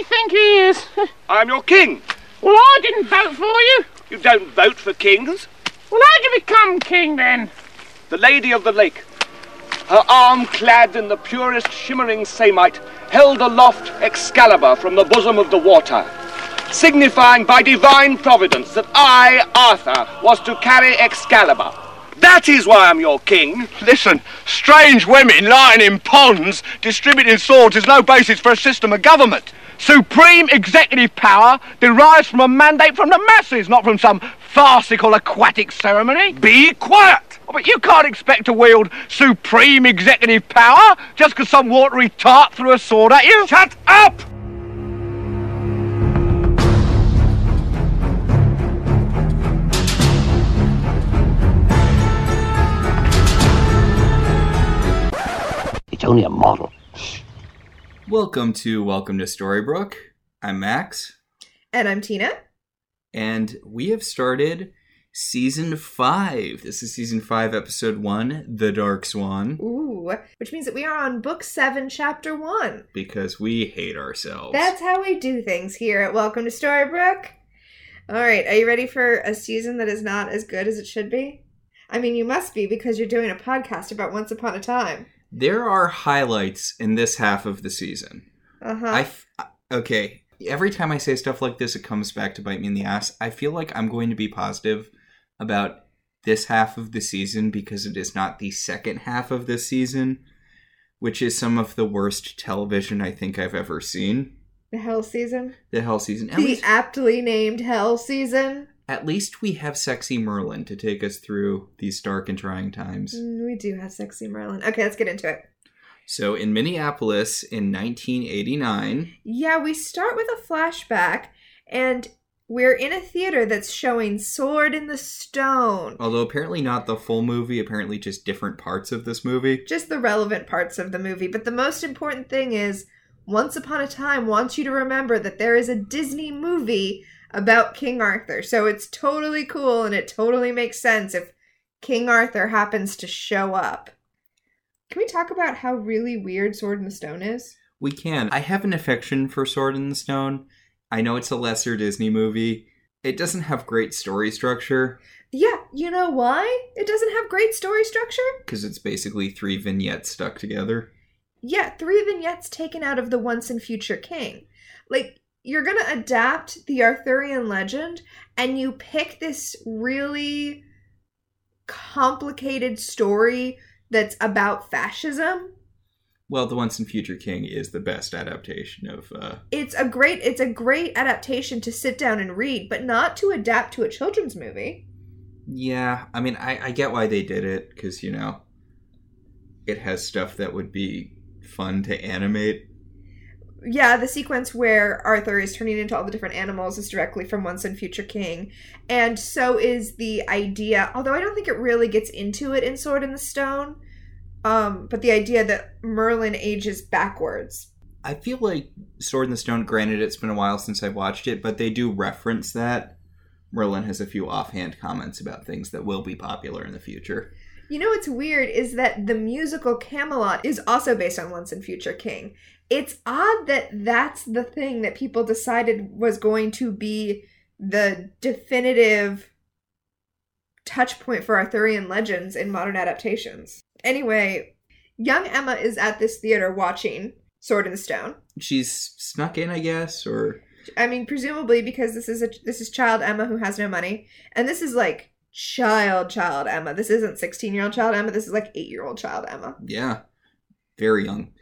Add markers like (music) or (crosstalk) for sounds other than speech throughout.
he think he is? (laughs) I'm your king. well, I didn't vote for you. You don't vote for kings. Well, how'd you become king then? The Lady of the Lake, her arm clad in the purest shimmering samite, held aloft Excalibur from the bosom of the water, signifying by divine providence that I, Arthur, was to carry Excalibur. That is why I'm your king. Listen, strange women lying in ponds distributing swords is no basis for a system of government. Supreme executive power derives from a mandate from the masses, not from some farcical aquatic ceremony. Be quiet. Oh, But you can't expect to wield supreme executive power just because some watery tart threw a sword at you. Shut up! It's only a model. Welcome to Welcome to Storybrooke. I'm Max, And I'm Tina. and we have started season five. This is season five, episode one, The Dark Swan, Ooh, which means that we are on book seven, chapter one. because we hate ourselves. That's how we do things here at Welcome to Storybrooke. All right, are you ready for a season that is not as good as it should be? I mean, you must be because you're doing a podcast about Once Upon a Time. There are highlights in this half of the season. Uh huh. I f- okay. Every time I say stuff like this, it comes back to bite me in the ass. I feel like I'm going to be positive about this half of the season because it is not the second half of this season, which is some of the worst television I think I've ever seen. the Hell season. The Hell season. At the least, aptly named Hell season. At least we have sexy Merlin to take us through these dark and trying times. Mm, we do have sexy Merlin. Okay, let's get into it. So in Minneapolis in 1989, Yeah, we start with a flashback, and we're in a theater that's showing Sword in the Stone. although apparently not the full movie, apparently just different parts of this movie. just the relevant parts of the movie. But the most important thing is Once Upon a Time wants you to remember that there is a Disney movie about King Arthur. So it's totally cool and it totally makes sense if King Arthur happens to show up. Can we talk about how really weird Sword in the Stone is? We can. I have an affection for Sword in the Stone. I know it's a lesser Disney movie. It doesn't have great story structure Yeah, you know why? It doesn't have great story structure? because it's basically three vignettes stuck together. Yeah, three vignettes taken out of the Once and Future King. Like, you're gonna adapt the Arthurian legend and you pick this really complicated story that's about fascism. Well, The Once and Future King is the best adaptation of. Uh, It's a great it's a great adaptation to sit down and read, but not to adapt to a children's movie. yeah, I mean, I, I get why they did it because, you know, it has stuff that would be fun to animate. Yeah, the sequence where Arthur is turning into all the different animals is directly from Once and Future King. And so is the idea, although I don't think it really gets into it in Sword in the Stone, um, but the idea that Merlin ages backwards. I feel like Sword in the Stone, granted, it's been a while since I've watched it, but they do reference that. Merlin has a few offhand comments about things that will be popular in the future. You know what's weird is that the musical Camelot is also based on Once and Future King. It's odd that that's the thing that people decided was going to be the definitive touch point for Arthurian legends in modern adaptations. Anyway, young Emma is at this theater watching Sword in the Stone. She's snuck in, I guess, or I mean, presumably because this is a this is child Emma who has no money, and this is like child child Emma. This isn't sixteen year old child Emma. This is like eight year old child Emma. yeah, very young.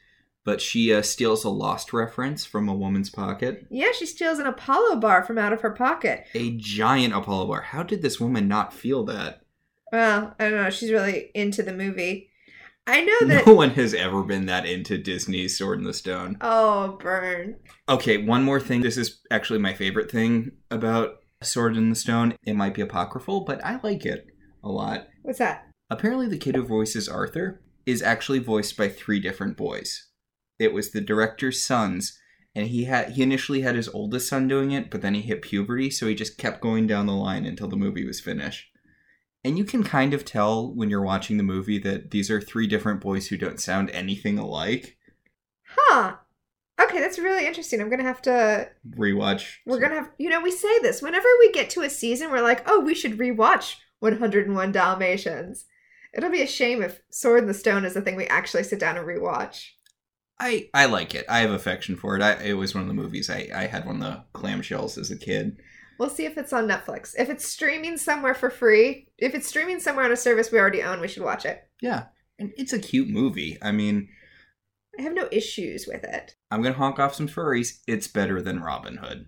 But she uh, steals a Lost reference from a woman's pocket. Yeah, she steals an Apollo bar from out of her pocket. A giant Apollo bar. How did this woman not feel that? Well, I don't know. She's really into the movie. I know that. No one has ever been that into Disney's Sword in the Stone. Oh, burn. Okay, one more thing. This is actually my favorite thing about Sword in the Stone. It might be apocryphal, but I like it a lot. What's that? Apparently, the kid who voices Arthur is actually voiced by three different boys. It was the director's sons, and he had he initially had his oldest son doing it, but then he hit puberty, so he just kept going down the line until the movie was finished. And you can kind of tell when you're watching the movie that these are three different boys who don't sound anything alike. Huh. Okay, that's really interesting. I'm gonna have to. Rewatch. We're gonna have. You know, we say this whenever we get to a season. We're like, oh, we should rewatch 101 Dalmatians. It'll be a shame if Sword in the Stone is the thing we actually sit down and rewatch. I I like it. I have affection for it. I, it was one of the movies I I had one of the clamshells as a kid. We'll see if it's on Netflix. If it's streaming somewhere for free, if it's streaming somewhere on a service we already own, we should watch it. Yeah, and it's a cute movie. I mean, I have no issues with it. I'm gonna honk off some furries. It's better than Robin Hood.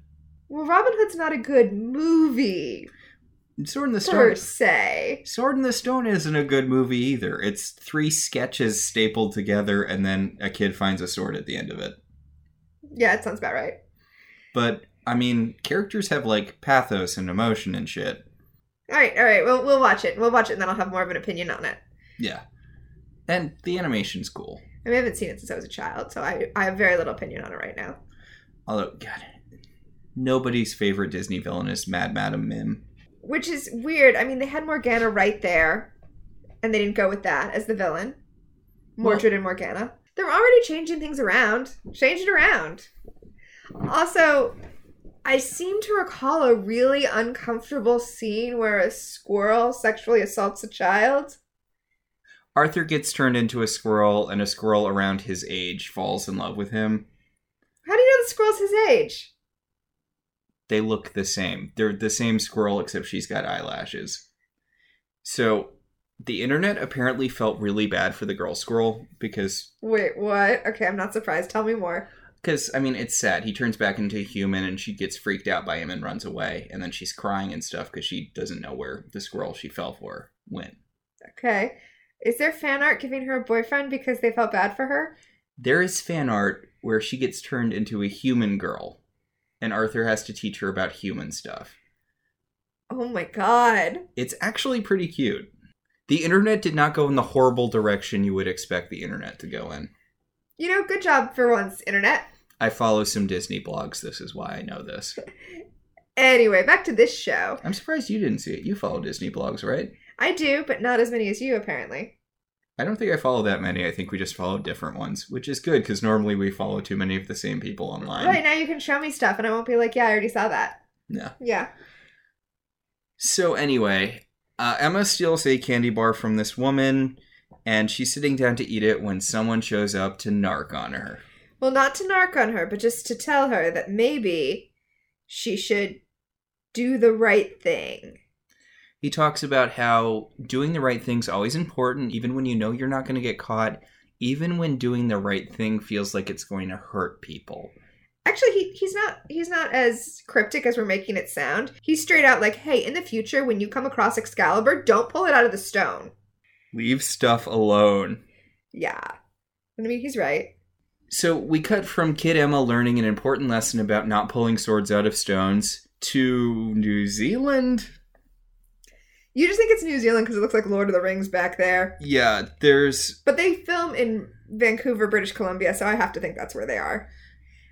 Well, Robin Hood's not a good movie Sword in the per Stone. se. Sword in the Stone isn't a good movie either. It's three sketches stapled together, and then a kid finds a sword at the end of it. Yeah, it sounds about right. But I mean, characters have like pathos and emotion and shit. All right, all right. We'll we'll watch it. We'll watch it, and then I'll have more of an opinion on it. Yeah, and the animation's cool. I, mean, I haven't seen it since I was a child, so I I have very little opinion on it right now. Although, God, nobody's favorite Disney villain is Mad Madam Mim. Which is weird. I mean, they had Morgana right there, and they didn't go with that as the villain. Mordred and Morgana. They're already changing things around. Change it around. Also, I seem to recall a really uncomfortable scene where a squirrel sexually assaults a child. Arthur gets turned into a squirrel, and a squirrel around his age falls in love with him. How do you know the squirrel's his age? They look the same. They're the same squirrel, except she's got eyelashes. So, the internet apparently felt really bad for the girl squirrel because Wait, what? Okay, I'm not surprised. Tell me more. Because, I mean, it's sad. He turns back into a human and she gets freaked out by him and runs away. And then she's crying and stuff because she doesn't know where the squirrel she fell for went. Okay. Is there fan art giving her a boyfriend because they felt bad for her? There is fan art where she gets turned into a human girl. And Arthur has to teach her about human stuff. Oh my god. It's actually pretty cute. The internet did not go in the horrible direction you would expect the internet to go in. You know, good job for once, internet. I follow some Disney blogs. This is why I know this. (laughs) Anyway, back to this show. I'm surprised you didn't see it. You follow Disney blogs, right? I do, but not as many as you, apparently. I don't think I follow that many. I think we just follow different ones, which is good because normally we follow too many of the same people online. Right now, you can show me stuff, and I won't be like, yeah, I already saw that. Yeah. Yeah. So anyway, uh, Emma steals a candy bar from this woman, and she's sitting down to eat it when someone shows up to narc on her. Well, not to narc on her, but just to tell her that maybe she should do the right thing. He talks about how doing the right thing's always important, even when you know you're not going to get caught, even when doing the right thing feels like it's going to hurt people. Actually, he, he's not he's not as cryptic as we're making it sound. He's straight out like, "Hey, in the future, when you come across Excalibur, don't pull it out of the stone." Leave stuff alone. Yeah, I mean, he's right. So we cut from Kid Emma learning an important lesson about not pulling swords out of stones to New Zealand. You just think it's New Zealand because it looks like Lord of the Rings back there, Yeah, there's but they film in Vancouver, British Columbia, so I have to think that's where they are.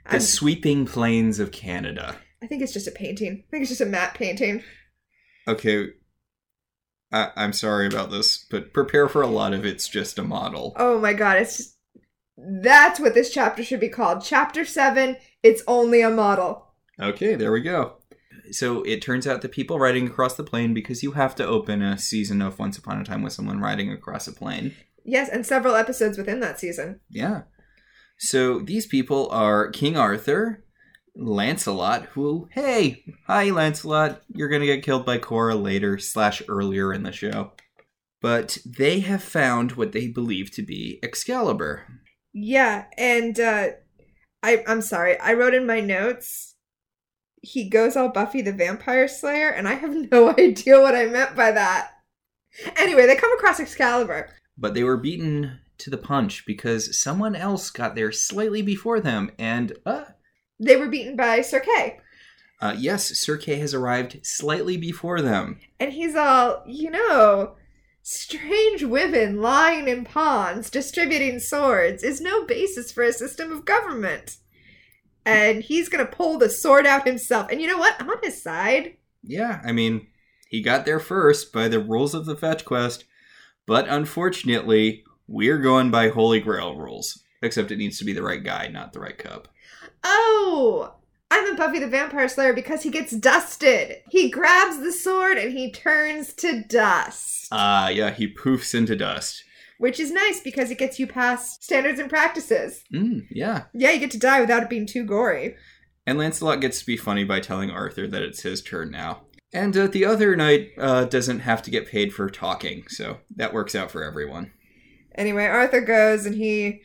the I'm- sweeping plains of Canada. I think it's just a painting. I think it's just a matte painting. Okay, I- I'm sorry about this, but prepare for a lot of it's just a model. Oh my god, it's just that's what this chapter should be called. Chapter 7, it's only a model. Okay, there we go. So it turns out the people riding across the plain because you have to open a season of Once Upon a Time with someone riding across a plain. Yes, and several episodes within that season. Yeah. So these people are King Arthur, Lancelot, who, hey, hi Lancelot, you're gonna get killed by Cora later slash earlier in the show. But they have found what they believe to be Excalibur. Yeah, and uh I I'm sorry. I wrote in my notes he goes all Buffy the Vampire Slayer and I have (laughs) no idea what I meant by that. Anyway, they come across Excalibur. But they were beaten to the punch because someone else got there slightly before them, and uh, They were beaten by Sir Kay. uh yes, Sir Kay has arrived slightly before them. And he's all, you know, strange women lying in ponds distributing swords is no basis for a system of government. And he's gonna pull the sword out himself. And you know what? I'm on his side. Yeah, I mean, he got there first by the rules of the fetch quest, but unfortunately, we're going by Holy Grail rules. Except it needs to be the right guy, not the right cup. Oh, I'm a Buffy the Vampire Slayer because he gets dusted. He grabs the sword and he turns to dust. Ah, yeah, he poofs into dust. Which is nice because it gets you past standards and practices. Mm, yeah. Yeah, you get to die without it being too gory. And Lancelot gets to be funny by telling Arthur that it's his turn now. And uh, the other knight uh, doesn't have to get paid for talking, so that works out for everyone. Anyway, Arthur goes and he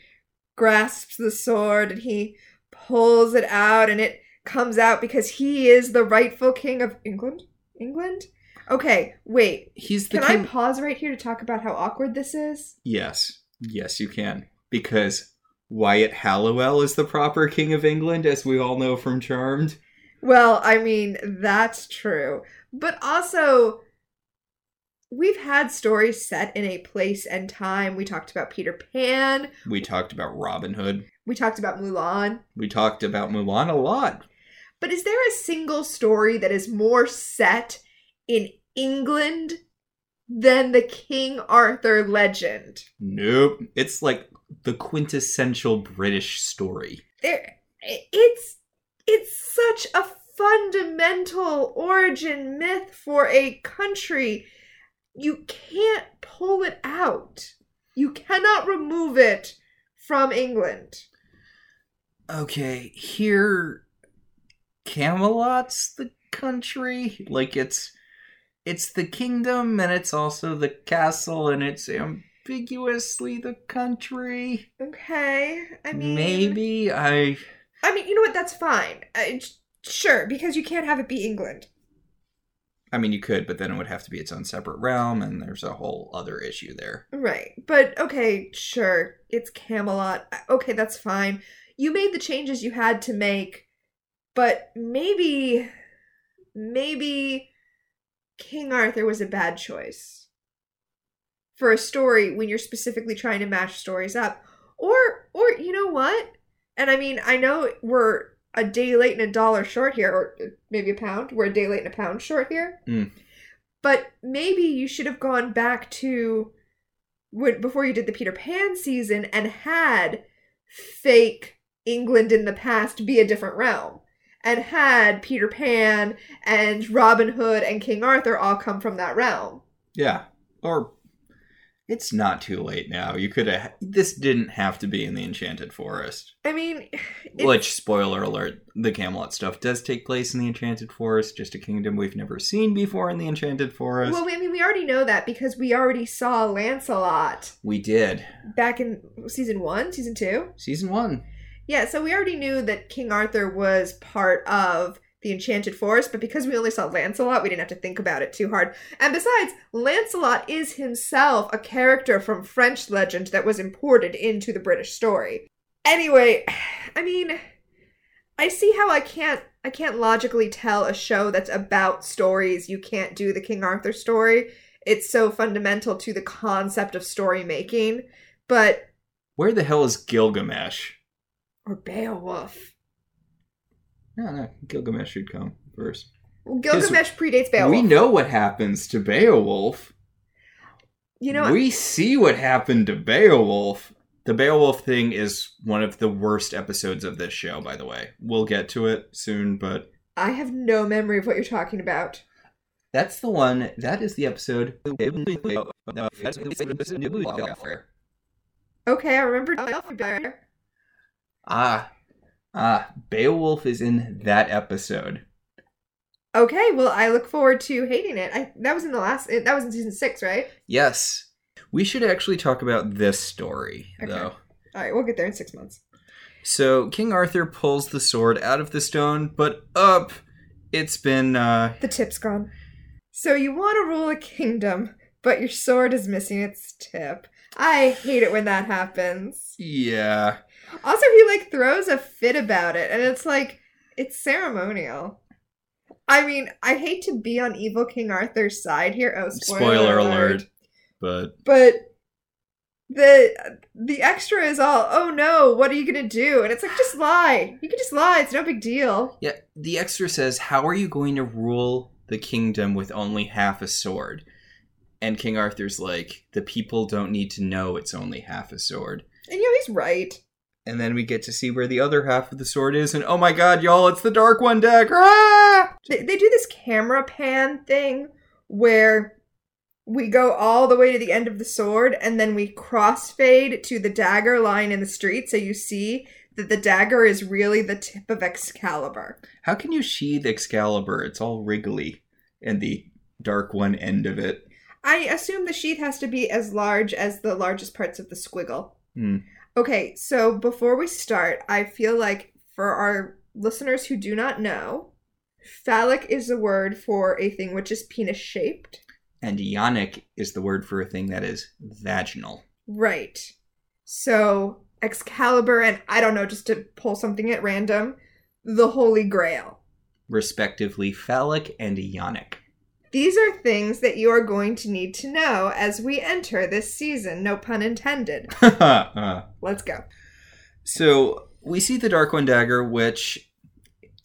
grasps the sword and he pulls it out and it comes out because he is the rightful king of England? England? Okay, wait. He's the Can king. I pause right here to talk about how awkward this is? yes, yes, you can. Because Wyatt Halliwell is the proper king of England, as we all know from Charmed. Well, I mean, that's true. But also, we've had stories set in a place and time. We talked about Peter Pan. We talked about Robin Hood. We talked about Mulan. We talked about Mulan a lot. But is there a single story that is more set in England than the King Arthur legend? Nope. It's like the quintessential British story. There it's it's such a fundamental origin myth for a country. You can't pull it out. You cannot remove it from England. Okay, here Camelot's the country. Like it's it's the kingdom and it's also the castle and it's ambiguously the country. Okay. I mean Maybe I I mean, you know what? That's fine. Uh, I, sure, because you can't have it be England. I mean you could, but then it would have to be its own separate realm and there's a whole other issue there. Right. But okay, sure. It's Camelot. Uh, okay, that's fine. You made the changes you had to make, but maybe maybe King Arthur was a bad choice for a story when you're specifically trying to match stories up. Or or you know what? And I mean, I know we're a day late and a dollar short here or maybe a pound. We're a day late and a pound short here. Mm. But maybe you should have gone back to when before you did the Peter Pan season and had fake England in the past be a different realm. And had Peter Pan and Robin Hood and King Arthur all come from that realm. Yeah. Or it's not too late now. You could have this didn't have to be in the Enchanted Forest. I mean, Which, spoiler alert, the Camelot stuff does take place in the Enchanted Forest, just a kingdom we've never seen before in the Enchanted Forest. well, I mean, we already know that because we already saw Lancelot we did. back in season one, season two. Season one. Yeah, so we already knew that King Arthur was part of the Enchanted Forest, but because we only saw Lancelot, we didn't have to think about it too hard. And besides, Lancelot is himself a character from French legend that was imported into the British story. Anyway, (sighs) I mean, I see how I can't I can't logically tell a show that's about stories you can't do the King Arthur story. It's so fundamental to the concept of story making. But Where the hell is Gilgamesh? Or Beowulf. No, no, Gilgamesh should come first. Well, Gilgamesh predates Beowulf. We know what happens to Beowulf. You know, we see what happened to Beowulf. The Beowulf thing is one of the worst episodes of this show, by the way. We'll get to it soon, but I have no memory of what you're talking about. that's the one. That is the episode. Okay, I remember Beowulf. Ah, ah, Beowulf is in that episode. Okay, well, I look forward to hating it. I that was in the last. That was in season six, right? Yes. We should actually talk about this story, Okay. though. All right, we'll get there in six months. So King Arthur pulls the sword out of the stone, but up, it's been uh The tip's gone. So you want to rule a kingdom, but your sword is missing its tip. I hate it when that happens. yeah. Also, he like throws a fit about it, and it's like it's ceremonial. I mean, I hate to be on evil King Arthur's side here. Oh, spoiler, Spoiler alert. alert. But But the the extra is all, oh no, what are you gonna do? And it's like, just lie. You can just lie. It's no big deal. yeah, the extra says, "How are you going to rule the kingdom with only half a sword?" And King Arthur's like, "The people don't need to know it's only half a sword." And you know he's right. And then we get to see where the other half of the sword is, and oh my god, y'all, it's the Dark One dagger! Ah! They, they do this camera pan thing where we go all the way to the end of the sword and then we crossfade to the dagger lying in the street so you see that the dagger is really the tip of Excalibur. How can you sheathe Excalibur? It's all wriggly, and the Dark One end of it. I assume the sheath has to be as large as the largest parts of the squiggle. Hmm. Okay, so before we start, I feel like for our listeners who do not know, phallic is a word for a thing which is penis shaped. And yonic is the word for a thing that is vaginal. Right. So Excalibur and I don't know, just to pull something at random, the Holy Grail. respectively phallic and yonic. These are things that you are going to need to know as we enter this season, no pun intended. (laughs) Uh, Let's go. so we see the Dark One dagger, which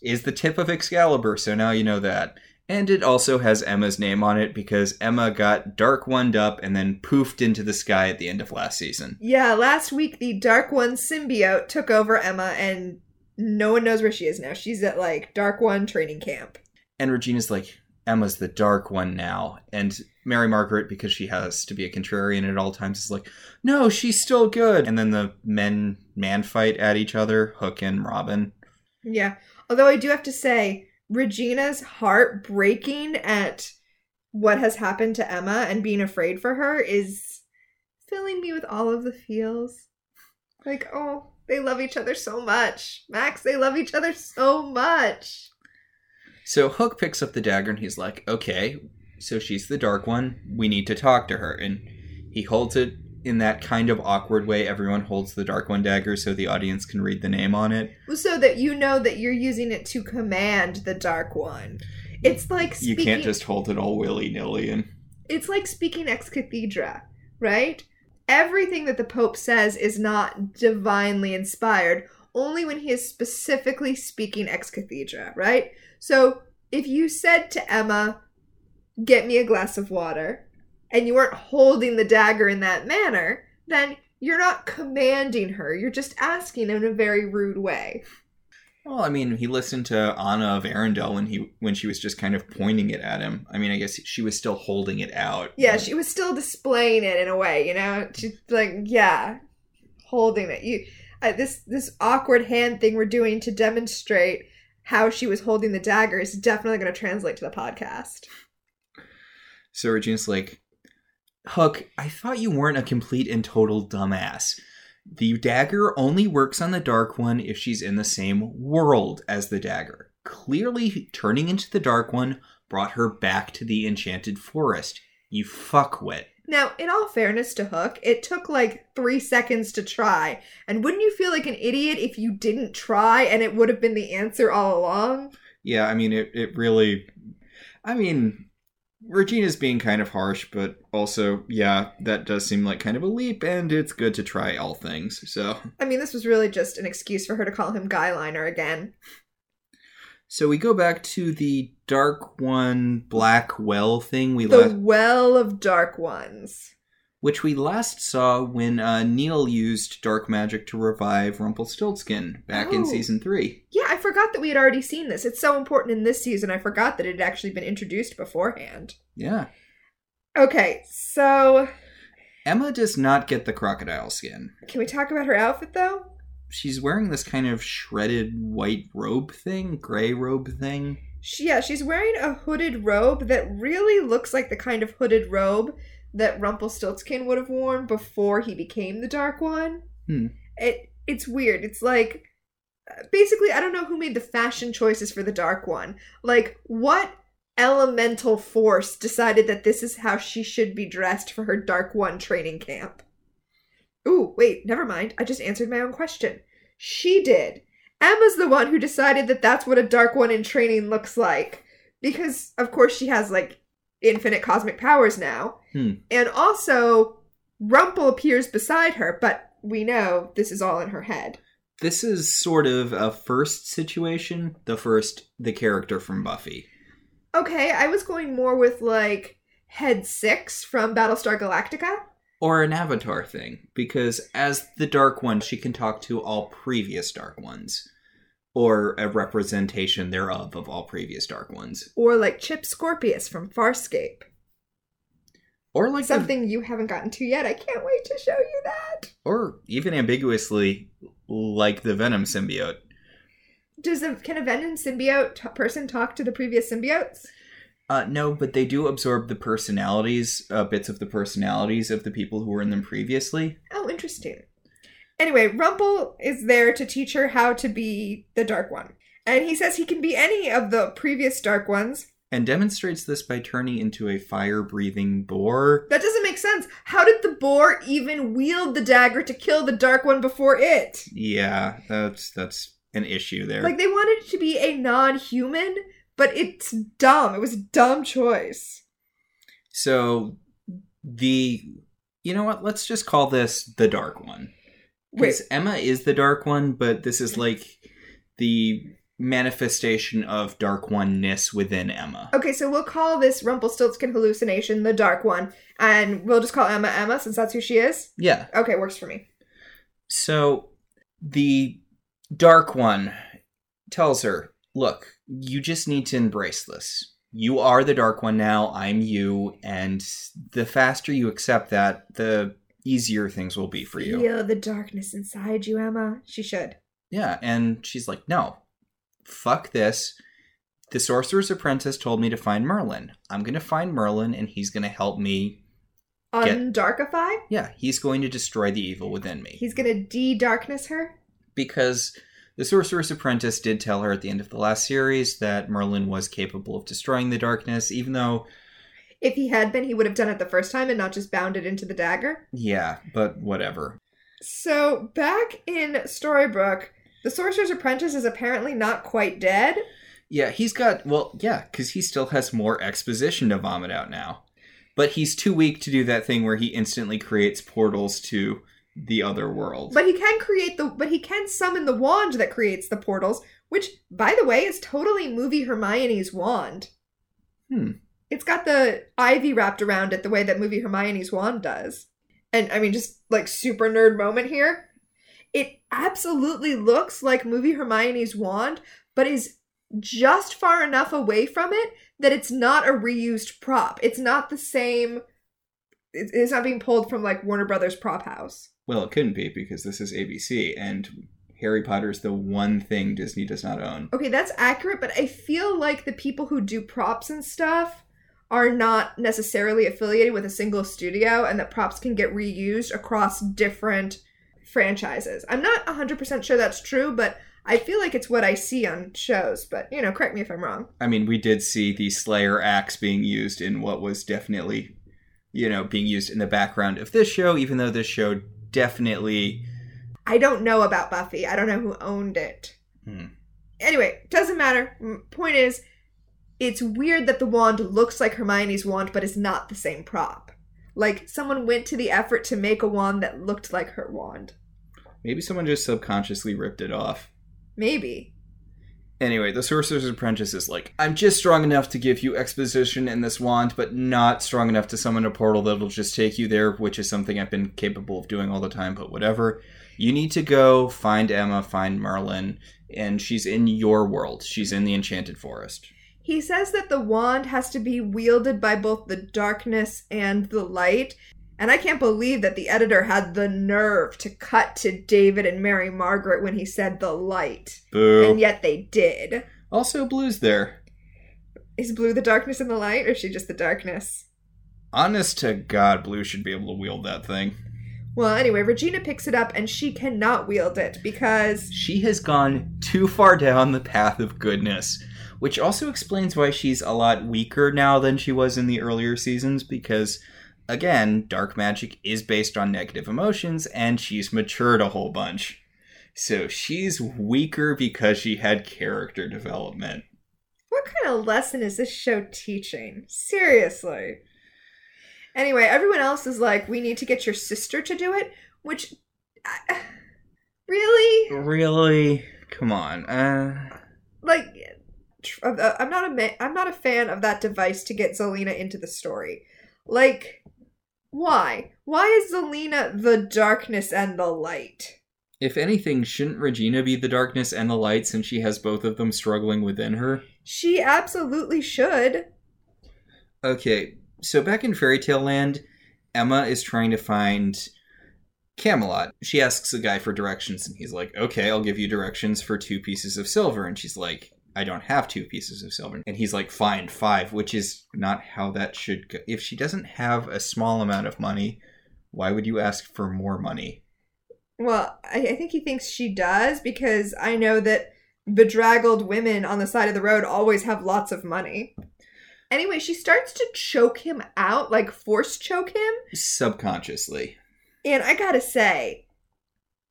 is the tip of Excalibur, so now you know that. And it also has Emma's name on it because Emma got Dark One up and then poofed into the sky at the end of last season. Yeah, last week the Dark One symbiote took over Emma and no one knows where she is now. She's at like Dark One training camp. And Regina's like, Emma's the Dark One now. And Mary Margaret, because she has to be a contrarian at all times, is like, no, she's still good. And then the men man fight at each other, Hook and Robin. Yeah. Although I do have to say, Regina's heart breaking at what has happened to Emma and being afraid for her is filling me with all of the feels. Like, oh, they love each other so much. Max, they love each other so much. So Hook picks up the dagger and he's like, okay, so she's the Dark One. We need to talk to her. And he holds it in that kind of awkward way everyone holds the Dark One dagger so the audience can read the name on it. So that you know that you're using it to command the Dark One. It's like You can't just hold it all willy nilly and. it's like speaking ex cathedra, right? Everything that the Pope says is not divinely inspired, only when he is specifically speaking ex cathedra, right? So if you said to Emma, Get me a glass of water, and you weren't holding the dagger in that manner, then you're not commanding her. You're just asking in a very rude way. Well, I mean, he listened to Anna of Arendelle when he when she was just kind of pointing it at him. I mean, I guess she was still holding it out. Yeah, she was still displaying it in a way, you know. She's like, yeah, holding it. You, uh, this this awkward hand thing we're doing to demonstrate how she was holding the dagger is definitely going to translate to the podcast. So Regina's like, Hook, I thought you weren't a complete and total dumbass. The dagger only works on the Dark One if she's in the same world as the dagger. Clearly, turning into the Dark One brought her back to the Enchanted Forest. You fuckwit. Now, in all fairness to Hook, it took like three seconds to try. And wouldn't you feel like an idiot if you didn't try and it would have been the answer all along? Yeah, I mean, it, it really. I mean, Regina's being kind of harsh, but also, yeah, that does seem like kind of a leap, and it's good to try all things, so. I mean, this was really just an excuse for her to call him Guyliner again. So we go back to the Dark One Black Well thing we The Well of Dark Ones. which we last saw when uh, Neal used dark magic to revive Rumpelstiltskin back in Oh. season three. Yeah, I forgot that we had already seen this. It's so important in this season. I forgot that it had actually been introduced beforehand. Yeah, Okay, so Emma does not get the crocodile skin. can we talk about her outfit though? She's wearing this kind of shredded white robe thing, gray robe thing. She, yeah, she's wearing a hooded robe that really looks like the kind of hooded robe that Rumpelstiltskin would have worn before he became the Dark One. Hmm. It it's weird. It's like basically I don't know who made the fashion choices for the Dark One. Like what elemental force decided that this is how she should be dressed for her Dark One training camp? Ooh, wait, never mind. I just answered my own question. She did. Emma's the one who decided that that's what a Dark One in training looks like. Because, of course, she has, like, infinite cosmic powers now. Hmm. And also, Rumple appears beside her, but we know this is all in her head. This is sort of a first situation, the first, the character from Buffy. Okay, I was going more with, like, Head 6 from Battlestar Galactica. Or an avatar thing because as the dark one she can talk to all previous dark ones or a representation thereof of all previous dark ones Or like Chip Scorpius from Farscape. or like the- Something you haven't gotten to yet. I can't wait to show you that. or even ambiguously like the venom symbiote Does a can a Venom symbiote t- person talk to the previous symbiotes? Uh no but they do absorb the personalities uh, bits of the personalities of the people who were in them previously Oh, interesting. Anyway, Rumple is there to teach her how to be the Dark One. And he says he can be any of the previous Dark Ones. and demonstrates this by turning into a fire breathing boar That doesn't make sense. How did the boar even wield the dagger to kill the Dark One before it? yeah that's that's an issue there Like, they wanted it to be a non human, but it's dumb. It was a dumb choice. So the you know what? Let's just call this the dark one. Because Emma is the dark one, but this is like the manifestation of dark oneness within Emma. okay, so we'll call this Rumpelstiltskin hallucination the Dark One, and we'll just call Emma Emma since that's who she is. Yeah. Okay, works for me. So the dark one tells her, "Look, you just need to embrace this. You are the dark one now. I'm you, and the faster you accept that, the easier things will be for you." Feel the darkness inside you, Emma. She should. Yeah, and she's like, no, fuck this. The Sorcerer's Apprentice told me to find Merlin. I'm going to find Merlin, and he's going to help me. Get- Undarkify? Yeah, he's going to destroy the evil within me. He's gonna de-darkness her? Because the Sorcerer's Apprentice did tell her at the end of the last series that Merlin was capable of destroying the darkness, even though, If he had been, he would have done it the first time and not just bound it into the dagger. yeah, but whatever. So, back in Storybrooke, the Sorcerer's Apprentice is apparently not quite dead. Yeah, he's got, well, yeah, because he still has more exposition to vomit out now. But he's too weak to do that thing where he instantly creates portals to the other world. But he can create the but he can summon the wand that creates the portals, which by the way is totally movie Hermione's wand. Hmm. It's got the ivy wrapped around it the way that movie Hermione's wand does. And I mean just like super nerd moment here. It absolutely looks like movie Hermione's wand, but is just far enough away from it that it's not a reused prop. It's not the same it's not being pulled from like Warner Brothers prop house. Well, it couldn't be because this is ABC and Harry Potter's the one thing Disney does not own. Okay, that's accurate, but I feel like the people who do props and stuff are not necessarily affiliated with a single studio and that props can get reused across different franchises. I'm not 100% sure that's true, but I feel like it's what I see on shows, but you know, correct me if I'm wrong. I mean, we did see the Slayer axe being used in what was definitely, you know, being used in the background of this show, even though this show definitely. I don't know about Buffy. I don't know who owned it. Hmm. Anyway, doesn't matter. Point is, it's weird that the wand looks like Hermione's wand, but is not the same prop. Like, someone went to the effort to make a wand that looked like her wand. Maybe someone just subconsciously ripped it off. Maybe. Anyway, the Sorcerer's Apprentice is like, I'm just strong enough to give you exposition in this wand, but not strong enough to summon a portal that'll just take you there, which is something I've been capable of doing all the time, but whatever. You need to go find Emma, find Merlin, and she's in your world. She's in the Enchanted Forest. He says that the wand has to be wielded by both the darkness and the light. And I can't believe that the editor had the nerve to cut to David and Mary Margaret when he said the light. Boo. And yet they did. Also, Blue's there. Is Blue the darkness and the light, or is she just the darkness? Honest to God, Blue should be able to wield that thing. Well, anyway, Regina picks it up and she cannot wield it because She has gone too far down the path of goodness, which also explains why she's a lot weaker now than she was in the earlier seasons because again, dark magic is based on negative emotions and she's matured a whole bunch. So she's weaker because she had character development. what kind of lesson is this show teaching? Seriously. Anyway, everyone else is like, we need to get your sister to do it, which. I- (sighs) really? Really? Come on. Uh Like. uh, I'm not a ma- I'm not a fan of that device to get Zelena into the story. Like, Why? Why is Zelena the darkness and the light? If anything, shouldn't Regina be the darkness and the light since she has both of them struggling within her? She absolutely should. Okay, so back in Fairy Tale Land, Emma is trying to find Camelot. She asks a guy for directions, and he's like, Okay, I'll give you directions for two pieces of silver. And she's like, I don't have two pieces of silver. And he's like, Fine, five, which is not how that should go. If she doesn't have a small amount of money, why would you ask for more money? Well, I, I think he thinks she does because I know that bedraggled women on the side of the road always have lots of money. Anyway, she starts to choke him out, like force choke him. Subconsciously. And I gotta say,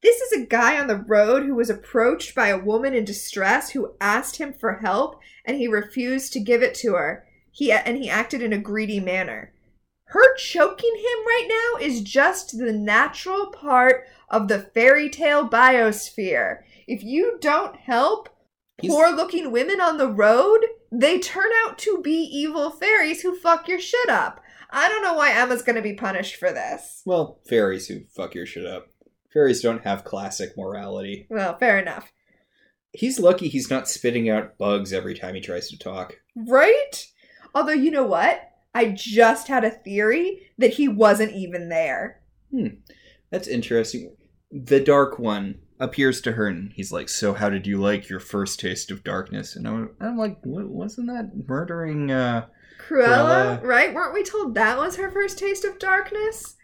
this is a guy on the road who was approached by a woman in distress who asked him for help and he refused to give it to her. He and he acted in a greedy manner. Her choking him right now is just the natural part of the fairy tale biosphere. If you don't help He's- poor looking women on the road, they turn out to be evil fairies who fuck your shit up. I don't know why Emma's gonna be punished for this. Well, fairies who fuck your shit up. Fairies don't have classic morality. Well, fair enough. He's lucky he's not spitting out bugs every time he tries to talk. Right? Although, you know what? I just had a theory that he wasn't even there. Hmm. That's interesting. The Dark One appears to her and he's like, So, how did you like your first taste of darkness? And I'm, I'm like, what, Wasn't that murdering? uh Cruella, Cruella. right? Weren't we told that was her first taste of darkness?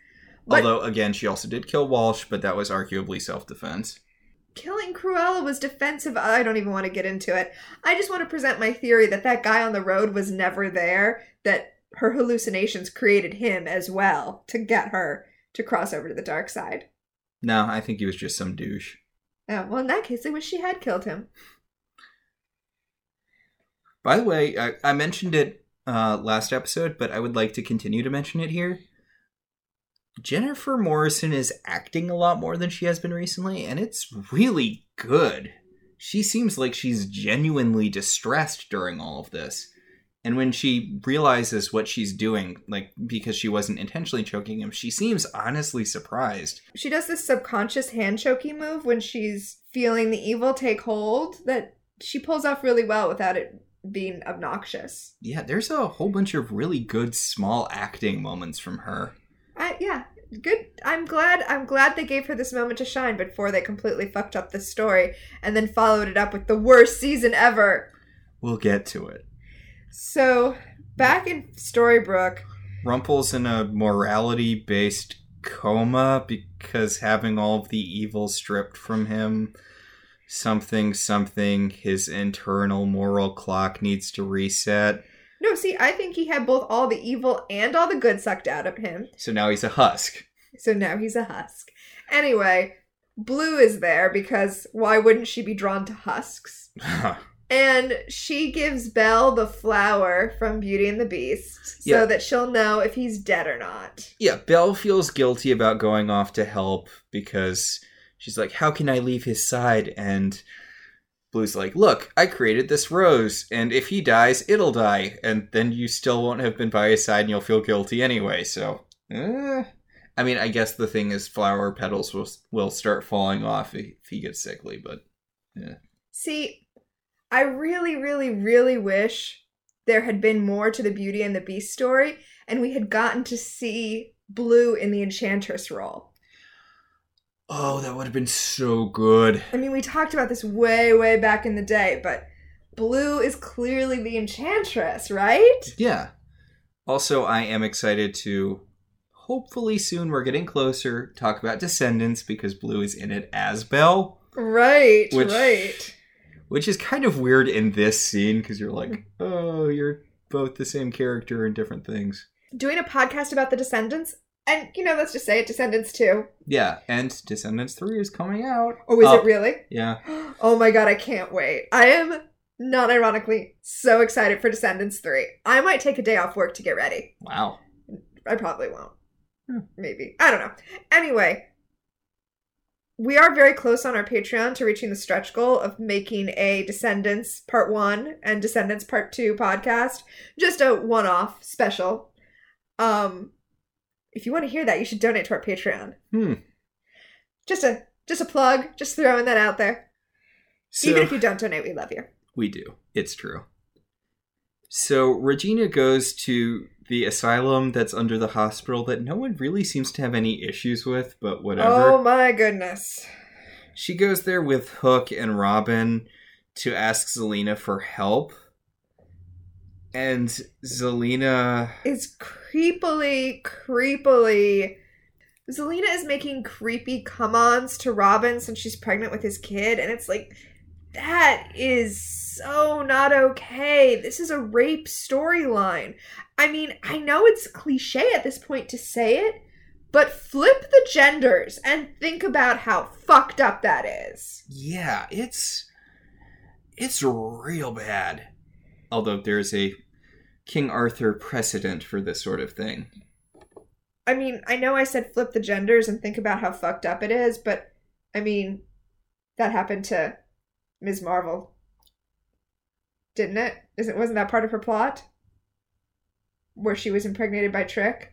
But Although, again, she also did kill Walsh, but that was arguably self defense. killing Cruella was defensive. I don't even want to get into it. I just want to present my theory that that guy on the road was never there, that her hallucinations created him as well to get her to cross over to the dark side. No, I think he was just some douche. Oh, well, in that case, I wish she had killed him. By the way, I, I mentioned it uh, last episode, but I would like to continue to mention it here. Jennifer Morrison is acting a lot more than she has been recently, and it's really good. She seems like she's genuinely distressed during all of this. And when she realizes what she's doing, like because she wasn't intentionally choking him, she seems honestly surprised. She does this subconscious hand choking move when she's feeling the evil take hold that she pulls off really well without it being obnoxious. Yeah, there's a whole bunch of really good small acting moments from her. I yeah, good. I'm glad. I'm glad they gave her this moment to shine before they completely fucked up the story and then followed it up with the worst season ever. We'll get to it. So back in Storybrooke, Rumple's in a morality based coma because having all of the evil stripped from him, something, something, his internal moral clock needs to reset. No, see, I think he had both all the evil and all the good sucked out of him. So now he's a husk. So now he's a husk. Anyway, Blue is there because why wouldn't she be drawn to husks? (laughs) And she gives Belle the flower from Beauty and the Beast so Yeah. that she'll know if he's dead or not. yeah, Belle feels guilty about going off to help because she's like, How can I leave his side? And Blue's like, Look, I created this rose, and if he dies, it'll die, and then you still won't have been by his side and you'll feel guilty anyway, so. Eh. I mean, I guess the thing is, flower petals will, will start falling off if he gets sickly, but. yeah. See, I really, really, really wish there had been more to the Beauty and the Beast story and we had gotten to see Blue in the Enchantress role. Oh, that would have been so good. I mean, we talked about this way, way back in the day, but Blue is clearly the Enchantress, right? Yeah. Also, I am excited to hopefully soon we're getting closer talk about Descendants because Blue is in it as Belle, Right, Which- right. which is kind of weird in this scene because you're like, oh, you're both the same character in different things. Doing a podcast about the Descendants, and you know, let's just say it, Descendants 2. Yeah, and Descendants 3 is coming out. Oh, is Oh, it really? Yeah. (gasps) Oh my god, I can't wait. I am, not ironically, so excited for Descendants 3. I might take a day off work to get ready. Wow. I probably won't. Hmm. Maybe. I don't know. Anyway, we are very close on our Patreon to reaching the stretch goal of making a Descendants Part 1 and Descendants Part 2 podcast. Just a one off special. Um If you want to hear that, you should donate to our Patreon. Hmm. Just a just a plug, just throwing that out there. So, Even if you don't donate, we love you. We do. It's true. So Regina goes to the asylum that's under the hospital that no one really seems to have any issues with, but whatever. Oh my goodness. She goes there with Hook and Robin to ask Zelena for help. And Zelena. Is creepily, creepily. Zelena is making creepy come ons to Robin since she's pregnant with his kid, and it's like, that is so not okay. This is a rape storyline. I mean, I know it's cliche at this point to say it, but flip the genders and think about how fucked up that is. Yeah, it's. It's real bad. Although there's a King Arthur precedent for this sort of thing. I mean, I know I said flip the genders and think about how fucked up it is, but I mean, that happened to Ms. Marvel. Didn't it? Isn't wasn't that part of her plot? Where she was impregnated by Trick?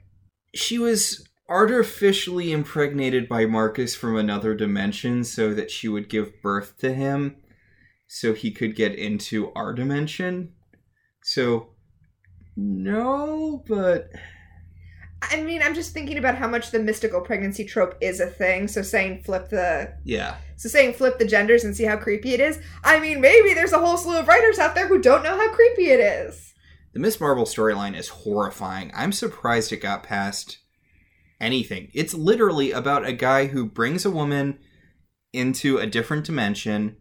She was artificially impregnated by Marcus from another dimension so that she would give birth to him so he could get into our dimension. So, no, but. I mean, I'm just thinking about how much the mystical pregnancy trope is a thing. So saying flip the Yeah. so saying flip the genders and see how creepy it is. I mean, maybe there's a whole slew of writers out there who don't know how creepy it is. The Miss Marvel storyline is horrifying. I'm surprised it got past anything. It's literally about a guy who brings a woman into a different dimension,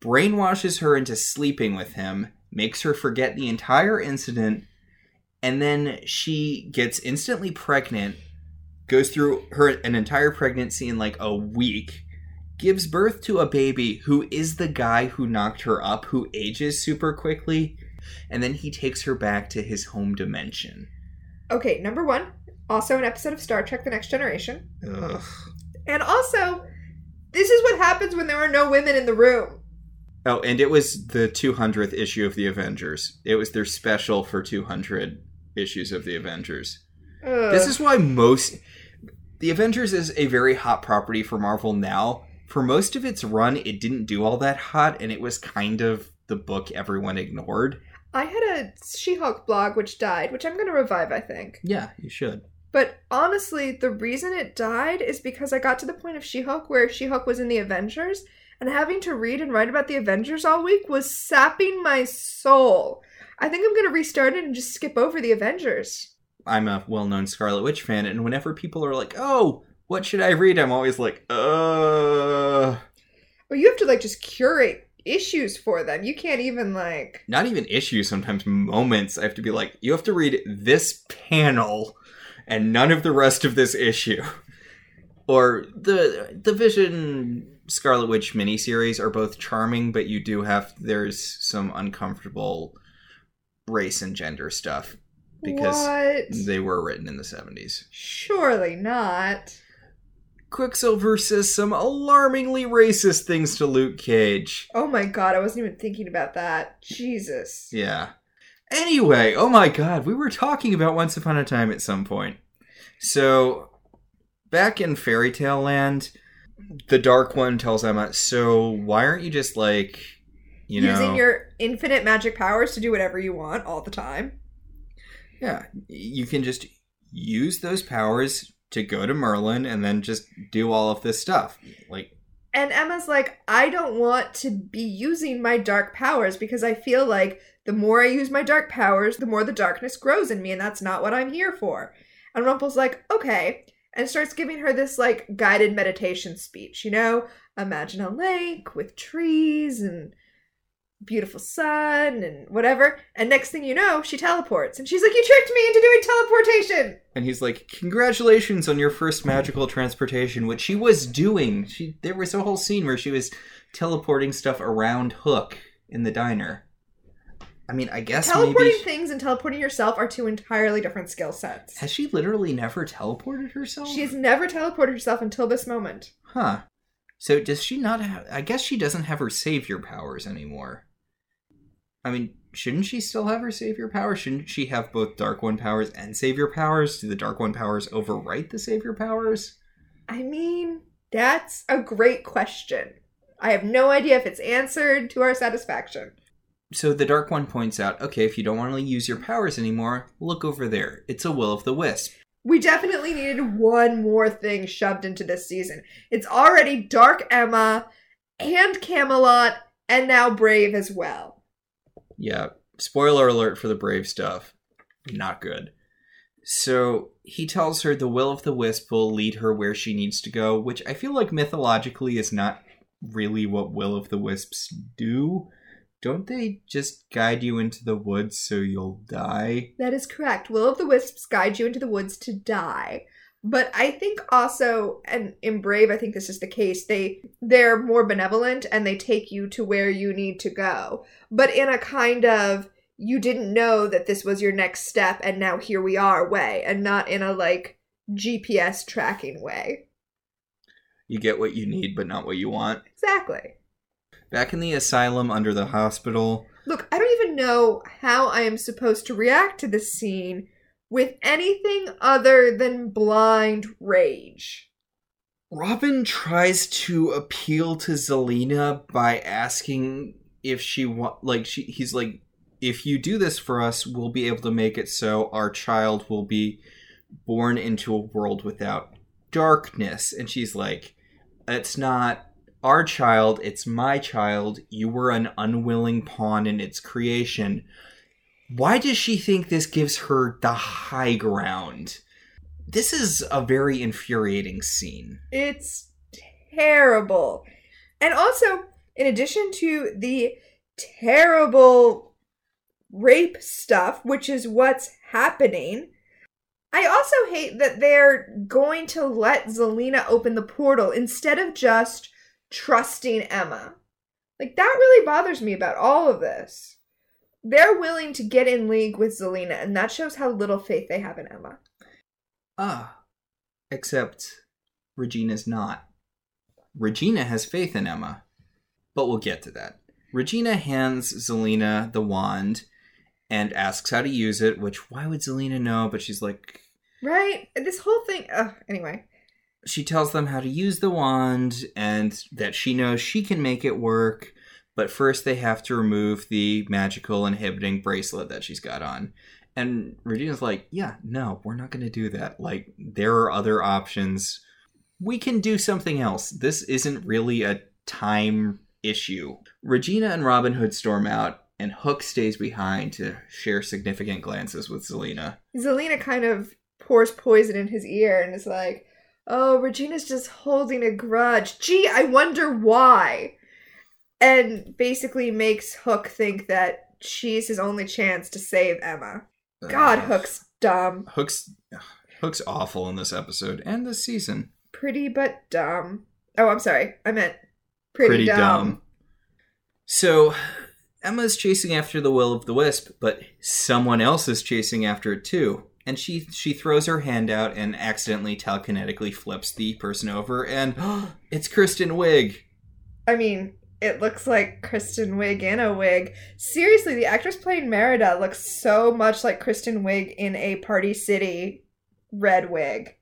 brainwashes her into sleeping with him, makes her forget the entire incident, and then she gets instantly pregnant, goes through her an entire pregnancy in like a week, gives birth to a baby who is the guy who knocked her up, who ages super quickly, and then he takes her back to his home dimension. Okay, number one, also an episode of Star Trek The Next Generation. Ugh. And also, this is what happens when there are no women in the room. Oh, and it was the 200th issue of the Avengers. It was their special for 200 issues of the Avengers. This is why most. The Avengers is a very hot property for Marvel now. For most of its run, it didn't do all that hot, and it was kind of the book everyone ignored. I had a She Hulk blog which died, which I'm going to revive, I think. Yeah, you should. But honestly, the reason it died is because I got to the point of She Hulk where She Hulk was in the Avengers, and having to read and write about the Avengers all week was sapping my soul. I think I'm going to restart it and just skip over the Avengers. I'm a well known Scarlet Witch fan, and whenever people are like, oh, what should I read? I'm always like, uh. Or you have to like just curate issues for them. You can't even like. Not even issues, sometimes moments. I have to be like, you have to read this panel and none of the rest of this issue. Or the the Vision Scarlet Witch miniseries are both charming, but you do have there's some uncomfortable race and gender stuff because what? they were written in the 70s. Surely not. Quicksilver says some alarmingly racist things to Luke Cage. Oh my god, I wasn't even thinking about that. Jesus. Yeah. Anyway, oh my god, we were talking about Once Upon a Time at some point. So, back in Fairy Tale Land, the Dark One tells Emma, so why aren't you just like, you know. Using your infinite magic powers to do whatever you want all the time. Yeah, you can just use those powers to go to Merlin and then just do all of this stuff. Like, And Emma's like, I don't want to be using my dark powers because I feel like the more I use my dark powers, the more the darkness grows in me, and that's not what I'm here for. And Rumple's like, okay. And starts giving her this like guided meditation speech, you know? Imagine a lake with trees and beautiful sun and whatever. And next thing you know, she teleports. And she's like, You tricked me into doing teleportation! and he's like, "Congratulations on your first magical transportation," which she was doing. She there was a whole scene where she was teleporting stuff around Hook in the diner. I mean, I guess Teleporting maybe things and teleporting yourself are two entirely different skill sets. has she literally never teleported herself? She's never teleported herself until this moment. huh. So does she not have? I guess she doesn't have her savior powers anymore. I mean, shouldn't she still have her savior powers? Shouldn't she have both Dark One powers and savior powers? Do the Dark One powers overwrite the savior powers? I mean, that's a great question. I have no idea if it's answered to our satisfaction. So the Dark One points out, okay, if you don't want to use your powers anymore, look over there. It's a will of the wisp. We definitely needed one more thing shoved into this season. It's already Dark Emma and Camelot and now Brave as well. Yeah, spoiler alert for the Brave stuff. Not good. So he tells her the will of the wisp will lead her where she needs to go, which I feel like mythologically is not really what will of the wisps do. Don't they just guide you into the woods so you'll die? That is correct. Will of the Wisps guide you into the woods to die. But I think also, and in Brave, I think this is the case. They they're more benevolent and they take you to where you need to go. But in a kind of you didn't know that this was your next step and now here we are way, and not in a like GPS tracking way. You get what you need, but not what you want. Exactly. Back in the asylum under the hospital, Look, I don't even know how I am supposed to react to this scene with anything other than blind rage. Robin tries to appeal to Zelena by asking if she want like she he's like if you do this for us we'll be able to make it so our child will be born into a world without darkness and she's like it's not our child it's my child you were an unwilling pawn in its creation. Why does she think this gives her the high ground? This is a very infuriating scene. It's terrible. And also, in addition to the terrible rape stuff, which is what's happening, I also hate that they're going to let Zelena open the portal. Instead of just trusting Emma. Like, that really bothers me about all of this. They're willing to get in league with Zelena, and that shows how little faith they have in Emma. Ah, except Regina's not. Regina has faith in Emma, but we'll get to that. Regina hands Zelena the wand and asks how to use it, which why would Zelena know? But she's like, Right? This whole thing. Ugh, anyway. She tells them how to use the wand and that she knows she can make it work, but first they have to remove the magical inhibiting bracelet that she's got on. And Regina's like, yeah, no, we're not going to do that. Like, there are other options. We can do something else. This isn't really a time issue. Regina and Robin Hood storm out, and Hook stays behind to share significant glances with Zelena. Zelena kind of pours poison in his ear and is like, Oh, Regina's just holding a grudge. Gee, I wonder why. And basically makes Hook think that she's his only chance to save Emma. God. Hook's dumb. Hook's Hook's awful in this episode and this season. Pretty but dumb. Oh, I'm sorry. I meant pretty, dumb. So Emma's chasing after the will of the wisp, but someone else is chasing after it too. And she she throws her hand out and accidentally telekinetically flips the person over, and (gasps) it's Kristen Wiig. I mean, it looks like Kristen Wiig in a wig. Seriously, the actress playing Merida looks so much like Kristen Wiig in a Party City red wig.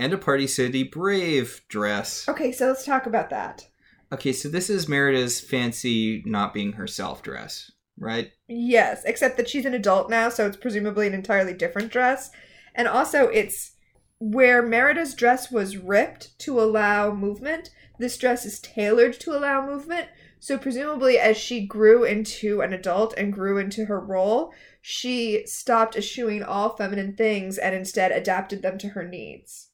And a Party City Brave dress. Okay, so let's talk about that. Okay, so this is Merida's fancy not being herself dress, right? Yes, except that she's an adult now, so it's presumably an entirely different dress. And also, it's where Merida's dress was ripped to allow movement. This dress is tailored to allow movement. So, presumably, as she grew into an adult and grew into her role, she stopped eschewing all feminine things and instead adapted them to her needs.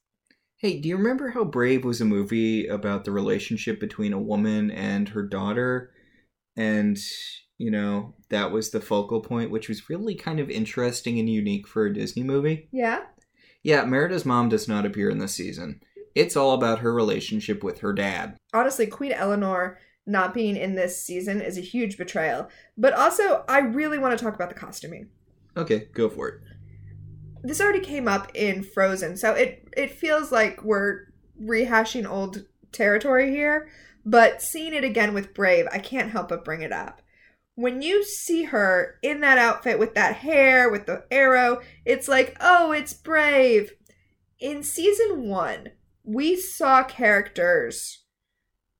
Hey, do you remember how Brave was a movie about the relationship between a woman and her daughter? And, you know, that was the focal point, which was really kind of interesting and unique for a Disney movie. Yeah? Yeah, Merida's mom does not appear in this season. It's all about her relationship with her dad. honestly, Queen Elinor not being in this season is a huge betrayal. But also, I really want to talk about the costuming. Okay, go for it. This already came up in Frozen, so it it feels like we're rehashing old territory here. But seeing it again with Brave, I can't help but bring it up. When you see her in that outfit with that hair, with the arrow, it's like, oh, it's brave. In season one, we saw characters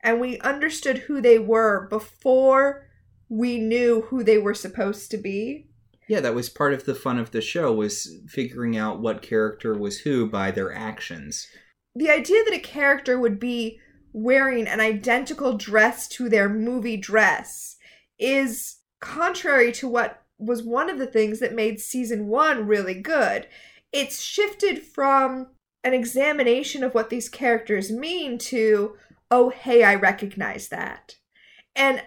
and we understood who they were before we knew who they were supposed to be. Yeah, that was part of the fun of the show was figuring out what character was who by their actions. The idea that a character would be wearing an identical dress to their movie dress is contrary to what was one of the things that made season one really good. It's shifted from an examination of what these characters mean to, oh, hey, I recognize that. And